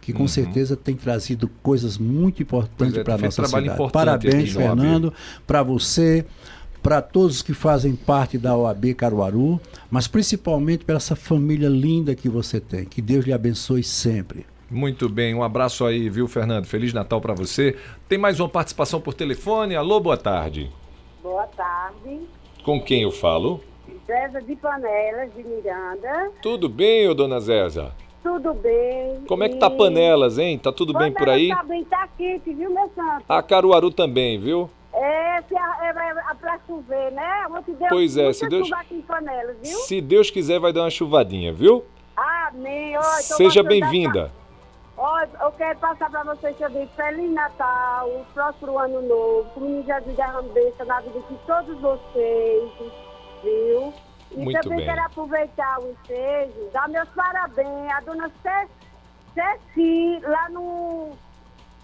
Speaker 3: Que com uhum. certeza tem trazido coisas muito importantes é, para a nossa cidade. Parabéns, Fernando, para você, para todos que fazem parte da OAB Caruaru, mas principalmente para essa família linda que você tem. Que Deus lhe abençoe sempre.
Speaker 1: Muito bem, um abraço aí, viu, Fernando? Feliz Natal para você. Tem mais uma participação por telefone. Alô, boa tarde.
Speaker 12: Boa tarde.
Speaker 1: Com quem eu falo?
Speaker 12: Zéza de Panelas, de Miranda.
Speaker 1: Tudo bem, ô dona Zéza?
Speaker 12: Tudo bem.
Speaker 1: Como é que tá Panelas, hein? Tá tudo bem por aí?
Speaker 12: Tá bem, tá quente, viu, meu santo?
Speaker 1: A Caruaru também, viu?
Speaker 12: É, se a, é, é, pra chover, né? Dar
Speaker 1: pois é,
Speaker 12: se
Speaker 1: Deus,
Speaker 12: aqui em Panelas, viu?
Speaker 1: se Deus quiser, vai dar uma chuvadinha, viu?
Speaker 12: Amém. Ó,
Speaker 1: Seja bem-vinda.
Speaker 12: Olha, eu quero passar para vocês também Feliz Natal, próximo ano novo, que o menino Jesus derrame bênção na vida de todos vocês, viu? E
Speaker 1: Muito
Speaker 12: também
Speaker 1: bem.
Speaker 12: quero aproveitar o ensejo, dar meus parabéns à dona Ceci, lá no,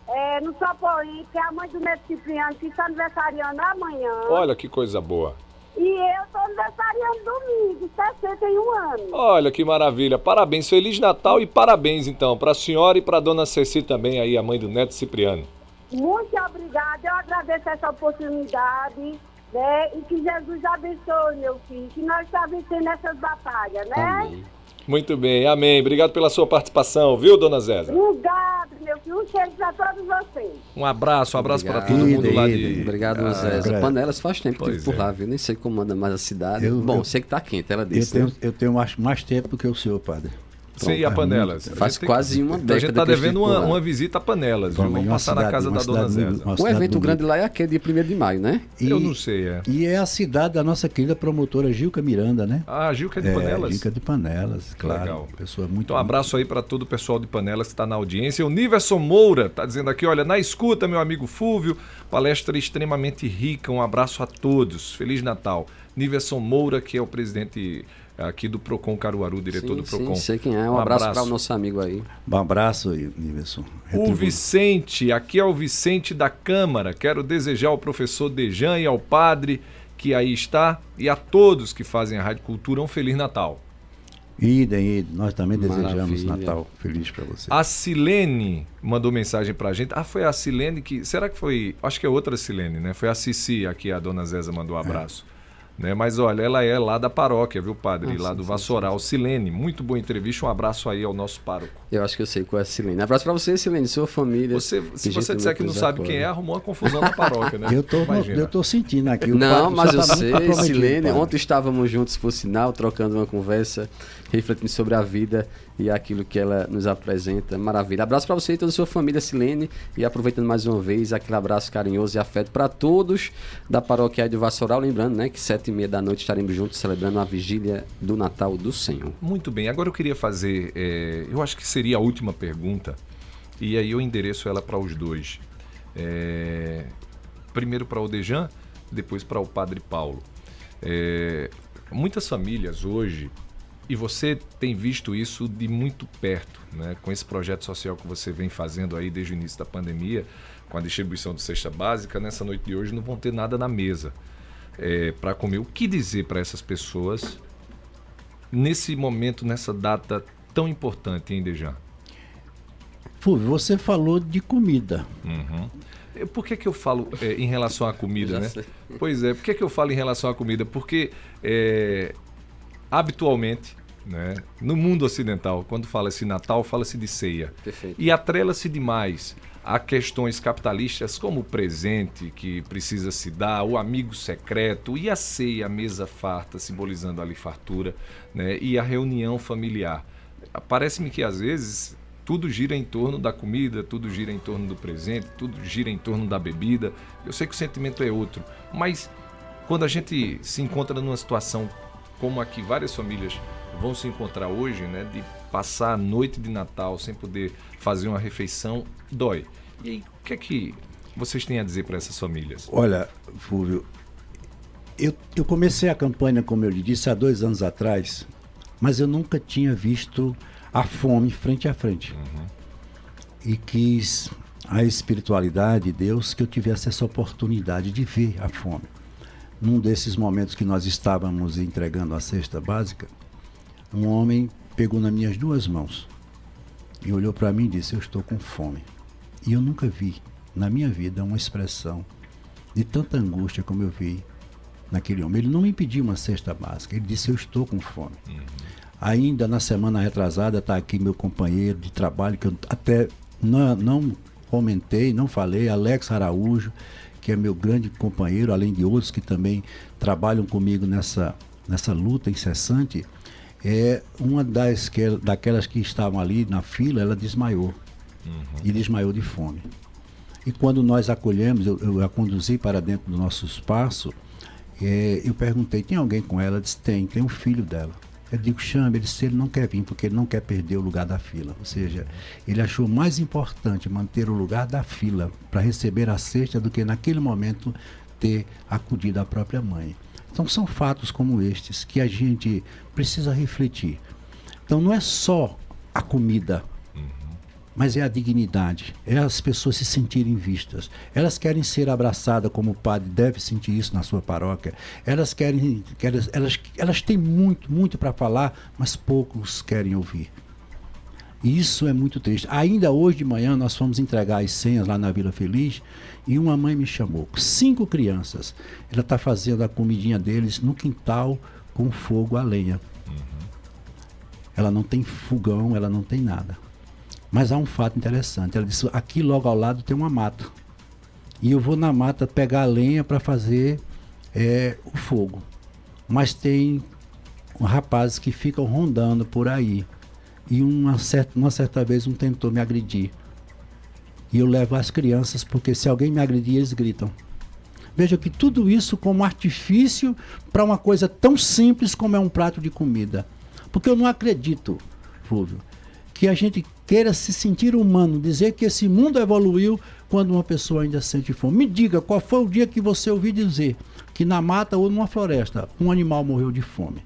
Speaker 12: é, no Sopoí, que é a mãe do Neto Cipriano, que está aniversariando amanhã.
Speaker 1: Olha que coisa boa.
Speaker 12: E eu estou aniversariando domingo, 61 anos.
Speaker 1: Olha que maravilha. Parabéns, Feliz Natal e parabéns então para a senhora e para a dona Ceci também aí, a mãe do Neto Cipriano.
Speaker 12: Muito obrigada, eu agradeço essa oportunidade, né? E que Jesus abençoe, meu filho, que nós estamos vencendo essas batalhas, né?
Speaker 1: Amém. Muito bem, amém. Obrigado pela sua participação, viu, dona Zéza?
Speaker 12: Obrigado, meu filho. Um cheiro para todos vocês.
Speaker 1: Um abraço, um abraço para todo mundo lá de.
Speaker 2: Obrigado, ah, Zéza. Panelas faz tempo que tive por lá, viu? Nem sei como anda mais a cidade. Eu, Bom, eu, sei que tá quente, ela disse.
Speaker 3: Eu tenho, né? eu tenho mais, mais tempo do que o senhor, padre.
Speaker 1: Sim, e a Panelas.
Speaker 2: Faz quase
Speaker 1: que...
Speaker 2: uma década.
Speaker 1: A gente está devendo uma, uma, visita a Panelas. Bom, Vamos passar cidade, na casa da dona Zéza.
Speaker 2: O evento grande lá é aquele de 1 de maio, né?
Speaker 1: E, Eu não sei, é.
Speaker 3: E é a cidade da nossa querida promotora Gilca Miranda, né?
Speaker 1: Ah, Gilca de é, Panelas.
Speaker 3: Gilca de Panelas, claro. Legal. Pessoa muito
Speaker 1: Então, um abraço aí para todo o pessoal de Panelas que está na audiência. O Niverson Moura está dizendo aqui, olha, na escuta, meu amigo Fúvio, palestra extremamente rica. Um abraço a todos. Feliz Natal. Niverson Moura, que é o presidente aqui do Procon Caruaru, diretor
Speaker 2: sim,
Speaker 1: do Procon.
Speaker 2: Sim, sei quem é. Um, um abraço, abraço. para o nosso amigo aí.
Speaker 3: Um abraço, Niverson.
Speaker 1: O Vicente, aqui é o Vicente da Câmara. Quero desejar ao professor Dejan e ao padre que aí está e a todos que fazem a Rádio Cultura um Feliz Natal.
Speaker 3: Idem, idem. Nós também Maravilha. desejamos Natal feliz para você.
Speaker 1: A Silene mandou mensagem para a gente. Ah, foi a Silene que. Será que foi. Acho que é outra Silene, né? Foi a Cici aqui, a dona Zéza mandou um abraço. É. Né? Mas olha, ela é lá da paróquia, viu, padre?
Speaker 2: Ah,
Speaker 1: lá
Speaker 2: sim,
Speaker 1: do
Speaker 2: sim,
Speaker 1: Vassoural. Silene, muito boa entrevista. Um abraço aí ao nosso pároco.
Speaker 2: Eu acho que eu sei qual é a Silene. Abraço pra você, Silene, sua família.
Speaker 1: Você, se você disser que não sabe
Speaker 2: apoia.
Speaker 1: quem é, arrumou uma confusão na paróquia, né?
Speaker 3: Eu tô,
Speaker 1: Imagina.
Speaker 3: eu tô sentindo aqui. o
Speaker 2: Não,
Speaker 3: padre
Speaker 2: mas eu
Speaker 3: tá muito
Speaker 2: sei, Silene. Ontem estávamos juntos, por sinal, trocando uma conversa, refletindo sobre a vida e aquilo que ela nos apresenta. Maravilha. Abraço para você e toda a sua família, Silene. E aproveitando mais uma vez, aquele abraço carinhoso e afeto para todos da paróquia de Vassoural. Lembrando, né, que sete e meia da noite estaremos juntos celebrando a vigília do Natal do Senhor.
Speaker 1: Muito bem, agora eu queria fazer, é, eu acho que seria a última pergunta, e aí eu endereço ela para os dois. É, primeiro para o Dejan, depois para o Padre Paulo. É, muitas famílias hoje, e você tem visto isso de muito perto, né, com esse projeto social que você vem fazendo aí desde o início da pandemia, com a distribuição de cesta básica, nessa noite de hoje não vão ter nada na mesa para comer. O que dizer para essas pessoas nesse momento, nessa data tão importante, hein, Dejan?
Speaker 3: Fulvio, você falou de comida.
Speaker 1: Uhum. Por que, que eu falo eh, em relação à comida, né? Pois é, por que, que eu falo em relação à comida? Porque eh, habitualmente, né, no mundo ocidental, quando fala-se Natal, fala-se de ceia.
Speaker 2: Perfeito.
Speaker 1: E atrela-se demais a questões capitalistas como o presente que precisa se dar, o amigo secreto e a ceia, a mesa farta, simbolizando ali fartura, né? e a reunião familiar. Parece-me que às vezes tudo gira em torno da comida, tudo gira em torno do presente, tudo gira em torno da bebida. Eu sei que o sentimento é outro, mas quando a gente se encontra numa situação como a que várias famílias vão se encontrar hoje, né, de passar a noite de Natal sem poder fazer uma refeição, dói. E aí, o que é que vocês têm a dizer para essas famílias?
Speaker 3: Olha, Fulvio, eu, eu comecei a campanha, como eu lhe disse, há dois anos atrás, mas eu nunca tinha visto a fome frente a frente. E quis a espiritualidade de Deus que eu tivesse essa oportunidade de ver a fome. Num desses momentos que nós estávamos entregando a cesta básica, um homem pegou nas minhas duas mãos e olhou para mim e disse: Eu estou com fome. E eu nunca vi na minha vida uma expressão de tanta angústia como eu vi naquele homem. Ele não me pediu uma cesta básica, ele disse: Eu estou com fome. Ainda na semana retrasada está aqui meu companheiro de trabalho, que eu até não, não comentei, não falei, Alex Araújo, que é meu grande companheiro, além de outros que também trabalham comigo nessa, nessa luta incessante. É uma das que, daquelas que estavam ali na fila, ela desmaiou. E desmaiou de fome. E quando nós acolhemos, eu, eu a conduzi para dentro do nosso espaço, eh, eu perguntei, tem alguém com ela? Ela disse, tem, tem um filho dela. Eu digo, chame, ele disse, ele não quer vir, porque ele não quer perder o lugar da fila. Ou seja, ele achou mais importante manter o lugar da fila para receber a cesta do que naquele momento ter acudido a própria mãe. Então são fatos como estes que a gente precisa refletir. Então não é só a comida, mas é a dignidade, é as pessoas se sentirem vistas. Elas querem ser abraçadas como o padre deve sentir isso na sua paróquia. Elas querem, querem elas, elas têm muito, muito para falar, mas poucos querem ouvir. E isso é muito triste. Ainda hoje de manhã nós fomos entregar as senhas lá na Vila Feliz e uma mãe me chamou, cinco crianças. Ela está fazendo a comidinha deles no quintal com fogo a lenha. Ela não tem fogão, ela não tem nada. Mas há um fato interessante. Ela disse: aqui logo ao lado tem uma mata. E eu vou na mata pegar a lenha para fazer é, o fogo. Mas tem rapazes que ficam rondando por aí. E uma certa, uma certa vez um tentou me agredir. E eu levo as crianças, porque se alguém me agredir, eles gritam. Veja que tudo isso como artifício para uma coisa tão simples como é um prato de comida. Porque eu não acredito, Flúvio, que a gente queira se sentir humano, dizer que esse mundo evoluiu quando uma pessoa ainda sente fome. Me diga qual foi o dia que você ouviu dizer que na mata ou numa floresta um animal morreu de fome.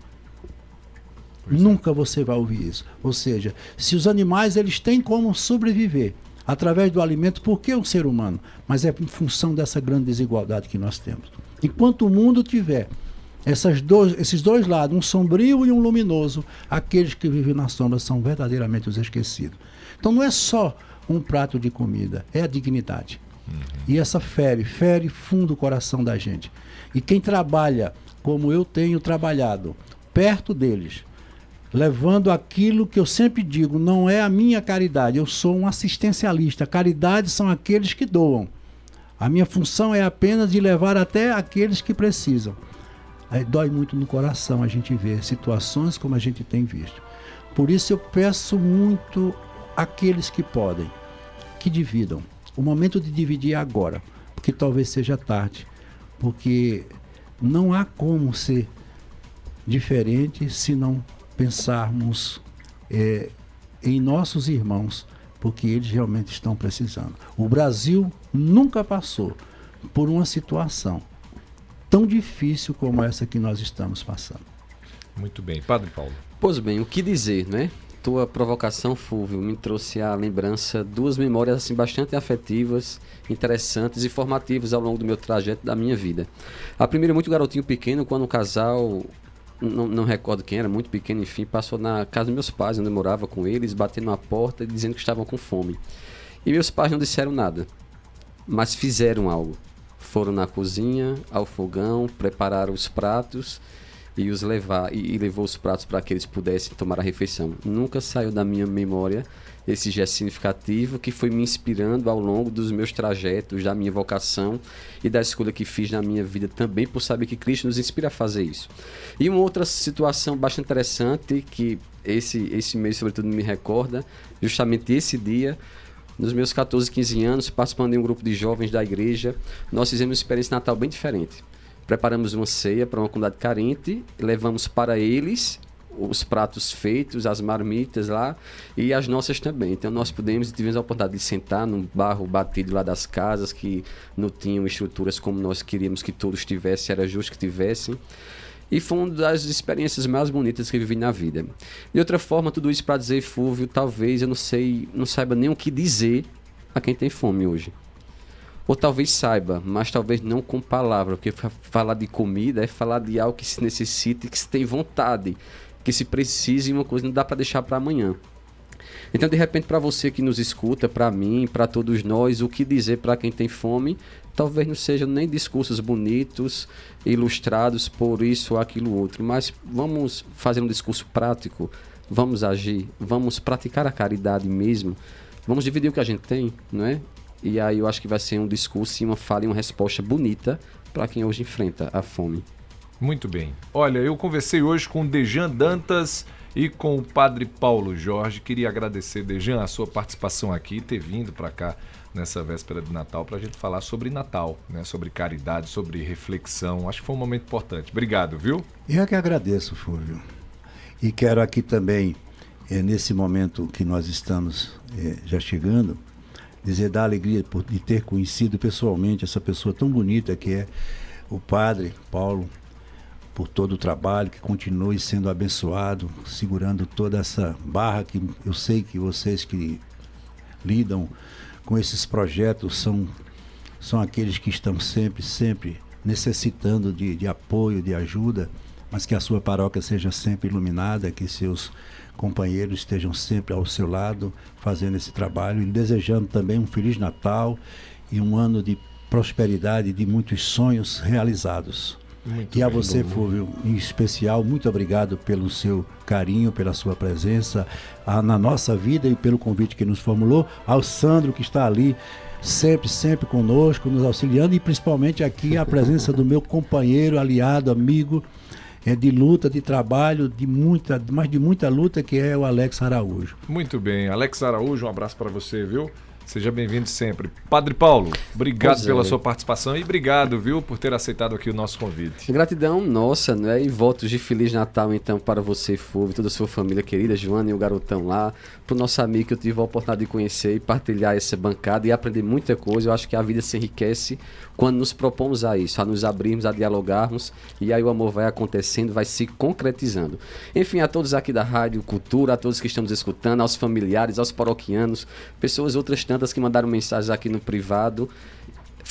Speaker 3: Nunca você vai ouvir isso. Ou seja, se os animais eles têm como sobreviver através do alimento, por que o ser humano? Mas é em função dessa grande desigualdade que nós temos. Enquanto o mundo tiver essas dois, esses dois lados, um sombrio e um luminoso, aqueles que vivem na sombra são verdadeiramente os esquecidos. Então não é só um prato de comida, é a dignidade. E essa fere, fere fundo o coração da gente. E quem trabalha como eu tenho trabalhado perto deles, levando aquilo que eu sempre digo, não é a minha caridade, eu sou um assistencialista. Caridade são aqueles que doam. A minha função é apenas de levar até aqueles que precisam. Aí dói muito no coração a gente ver situações como a gente tem visto. Por isso eu peço muito àqueles que podem, que dividam. O momento de dividir é agora, porque talvez seja tarde, porque não há como ser diferente se não pensarmos é, em nossos irmãos, porque eles realmente estão precisando. O Brasil nunca passou por uma situação tão difícil como essa que nós estamos passando.
Speaker 1: Muito bem. Padre Paulo.
Speaker 2: Pois bem, o que dizer, né? Tua provocação, Fúvio, me trouxe à lembrança duas memórias assim, bastante afetivas, interessantes e formativas ao longo do meu trajeto da minha vida. A primeira, muito garotinho pequeno, quando o casal não, não, recordo quem era, muito pequeno, enfim, passou na casa dos meus pais, onde eu morava com eles, batendo na porta e dizendo que estavam com fome. E meus pais não disseram nada, mas fizeram algo. Foram na cozinha, ao fogão, prepararam os pratos e os levar e, e levou os pratos para que eles pudessem tomar a refeição. Nunca saiu da minha memória esse gesto significativo que foi me inspirando ao longo dos meus trajetos, da minha vocação e da escolha que fiz na minha vida também, por saber que Cristo nos inspira a fazer isso. E uma outra situação bastante interessante que esse, esse mês, sobretudo, me recorda, justamente esse dia, nos meus 14, 15 anos, participando de um grupo de jovens da igreja, nós fizemos uma experiência Natal bem diferente. Preparamos uma ceia para uma comunidade carente, levamos para eles os pratos feitos, as marmitas lá e as nossas também. Então nós pudemos tivemos a oportunidade de sentar num barro batido lá das casas que não tinham estruturas como nós queríamos que todos tivessem, era justo que tivessem. E foi uma das experiências mais bonitas que vivi na vida. De outra forma, tudo isso para dizer, Fúvio, talvez eu não sei, não saiba nem o que dizer a quem tem fome hoje. Ou talvez saiba, mas talvez não com palavra, porque falar de comida é falar de algo que se necessita e que se tem vontade que se precise uma coisa não dá para deixar para amanhã. Então, de repente, para você que nos escuta, para mim, para todos nós, o que dizer para quem tem fome, talvez não sejam nem discursos bonitos, ilustrados por isso ou aquilo outro, mas vamos fazer um discurso prático, vamos agir, vamos praticar a caridade mesmo, vamos dividir o que a gente tem, não é? E aí eu acho que vai ser um discurso e uma fala e uma resposta bonita para quem hoje enfrenta a fome.
Speaker 1: Muito bem. Olha, eu conversei hoje com Dejan Dantas e com o Padre Paulo Jorge. Queria agradecer, Dejan, a sua participação aqui, ter vindo para cá nessa véspera de Natal para a gente falar sobre Natal, né? sobre caridade, sobre reflexão. Acho que foi um momento importante. Obrigado, viu?
Speaker 3: Eu é que agradeço, Fúvio. E quero aqui também, é, nesse momento que nós estamos é, já chegando, dizer da alegria por, de ter conhecido pessoalmente essa pessoa tão bonita que é o Padre Paulo por todo o trabalho, que continue sendo abençoado, segurando toda essa barra que eu sei que vocês que lidam com esses projetos são, são aqueles que estão sempre, sempre necessitando de, de apoio, de ajuda, mas que a sua paróquia seja sempre iluminada, que seus companheiros estejam sempre ao seu lado fazendo esse trabalho e desejando também um Feliz Natal e um ano de prosperidade, de muitos sonhos realizados. Muito e a você, bom. Fúvio, em especial, muito obrigado pelo seu carinho, pela sua presença a, na nossa vida e pelo convite que nos formulou. Ao Sandro, que está ali sempre, sempre conosco, nos auxiliando e principalmente aqui a presença do meu companheiro, aliado, amigo é de luta, de trabalho, de muita, mas de muita luta, que é o Alex Araújo.
Speaker 1: Muito bem, Alex Araújo, um abraço para você, viu? Seja bem-vindo sempre. Padre Paulo, obrigado pela sua participação e obrigado, viu, por ter aceitado aqui o nosso convite.
Speaker 2: Gratidão nossa, né? E votos de Feliz Natal, então, para você, Fulvio, toda a sua família querida, Joana e o garotão lá, para o nosso amigo que eu tive a oportunidade de conhecer e partilhar essa bancada e aprender muita coisa. Eu acho que a vida se enriquece quando nos propomos a isso, a nos abrirmos, a dialogarmos e aí o amor vai acontecendo, vai se concretizando. Enfim, a todos aqui da Rádio Cultura, a todos que estamos escutando, aos familiares, aos paroquianos, pessoas outras tantas tantas que mandaram mensagens aqui no privado.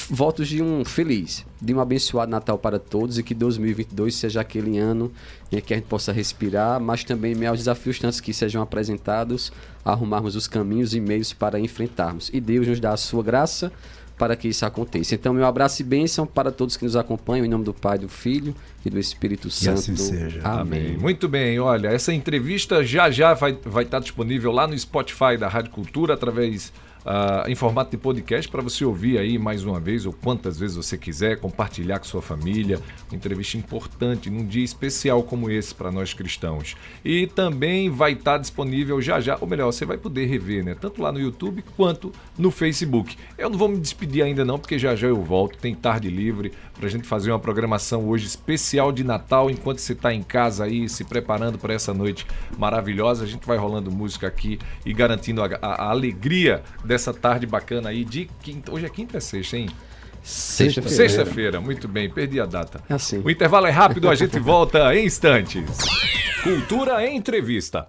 Speaker 2: Votos de um feliz, de um abençoado Natal para todos e que 2022 seja aquele ano em que a gente possa respirar, mas também aos desafios tantos que sejam apresentados, arrumarmos os caminhos e meios para enfrentarmos. E Deus nos dá a sua graça para que isso aconteça. Então, meu abraço e bênção para todos que nos acompanham, em nome do Pai, do Filho e do Espírito Santo.
Speaker 3: assim seja.
Speaker 2: Amém.
Speaker 1: Amém. Muito bem, olha, essa entrevista já já vai, vai estar disponível lá no Spotify da Rádio Cultura, através ah, em formato de podcast, para você ouvir aí mais uma vez, ou quantas vezes você quiser, compartilhar com sua família. Uma entrevista importante num dia especial como esse para nós cristãos. E também vai estar disponível já já, ou melhor, você vai poder rever, né? Tanto lá no YouTube quanto no Facebook. Eu não vou me despedir ainda não, porque já já eu volto, tem tarde livre para a gente fazer uma programação hoje especial de Natal, enquanto você está em casa aí se preparando para essa noite maravilhosa. A gente vai rolando música aqui e garantindo a, a- a alegria dessa tarde bacana aí de quinta. Hoje é quinta ou é sexta, hein?
Speaker 2: Sexta-feira.
Speaker 1: Sexta-feira, muito bem, perdi a data.
Speaker 2: É assim.
Speaker 1: O intervalo é rápido, a gente volta em instantes.
Speaker 6: Cultura Entrevista.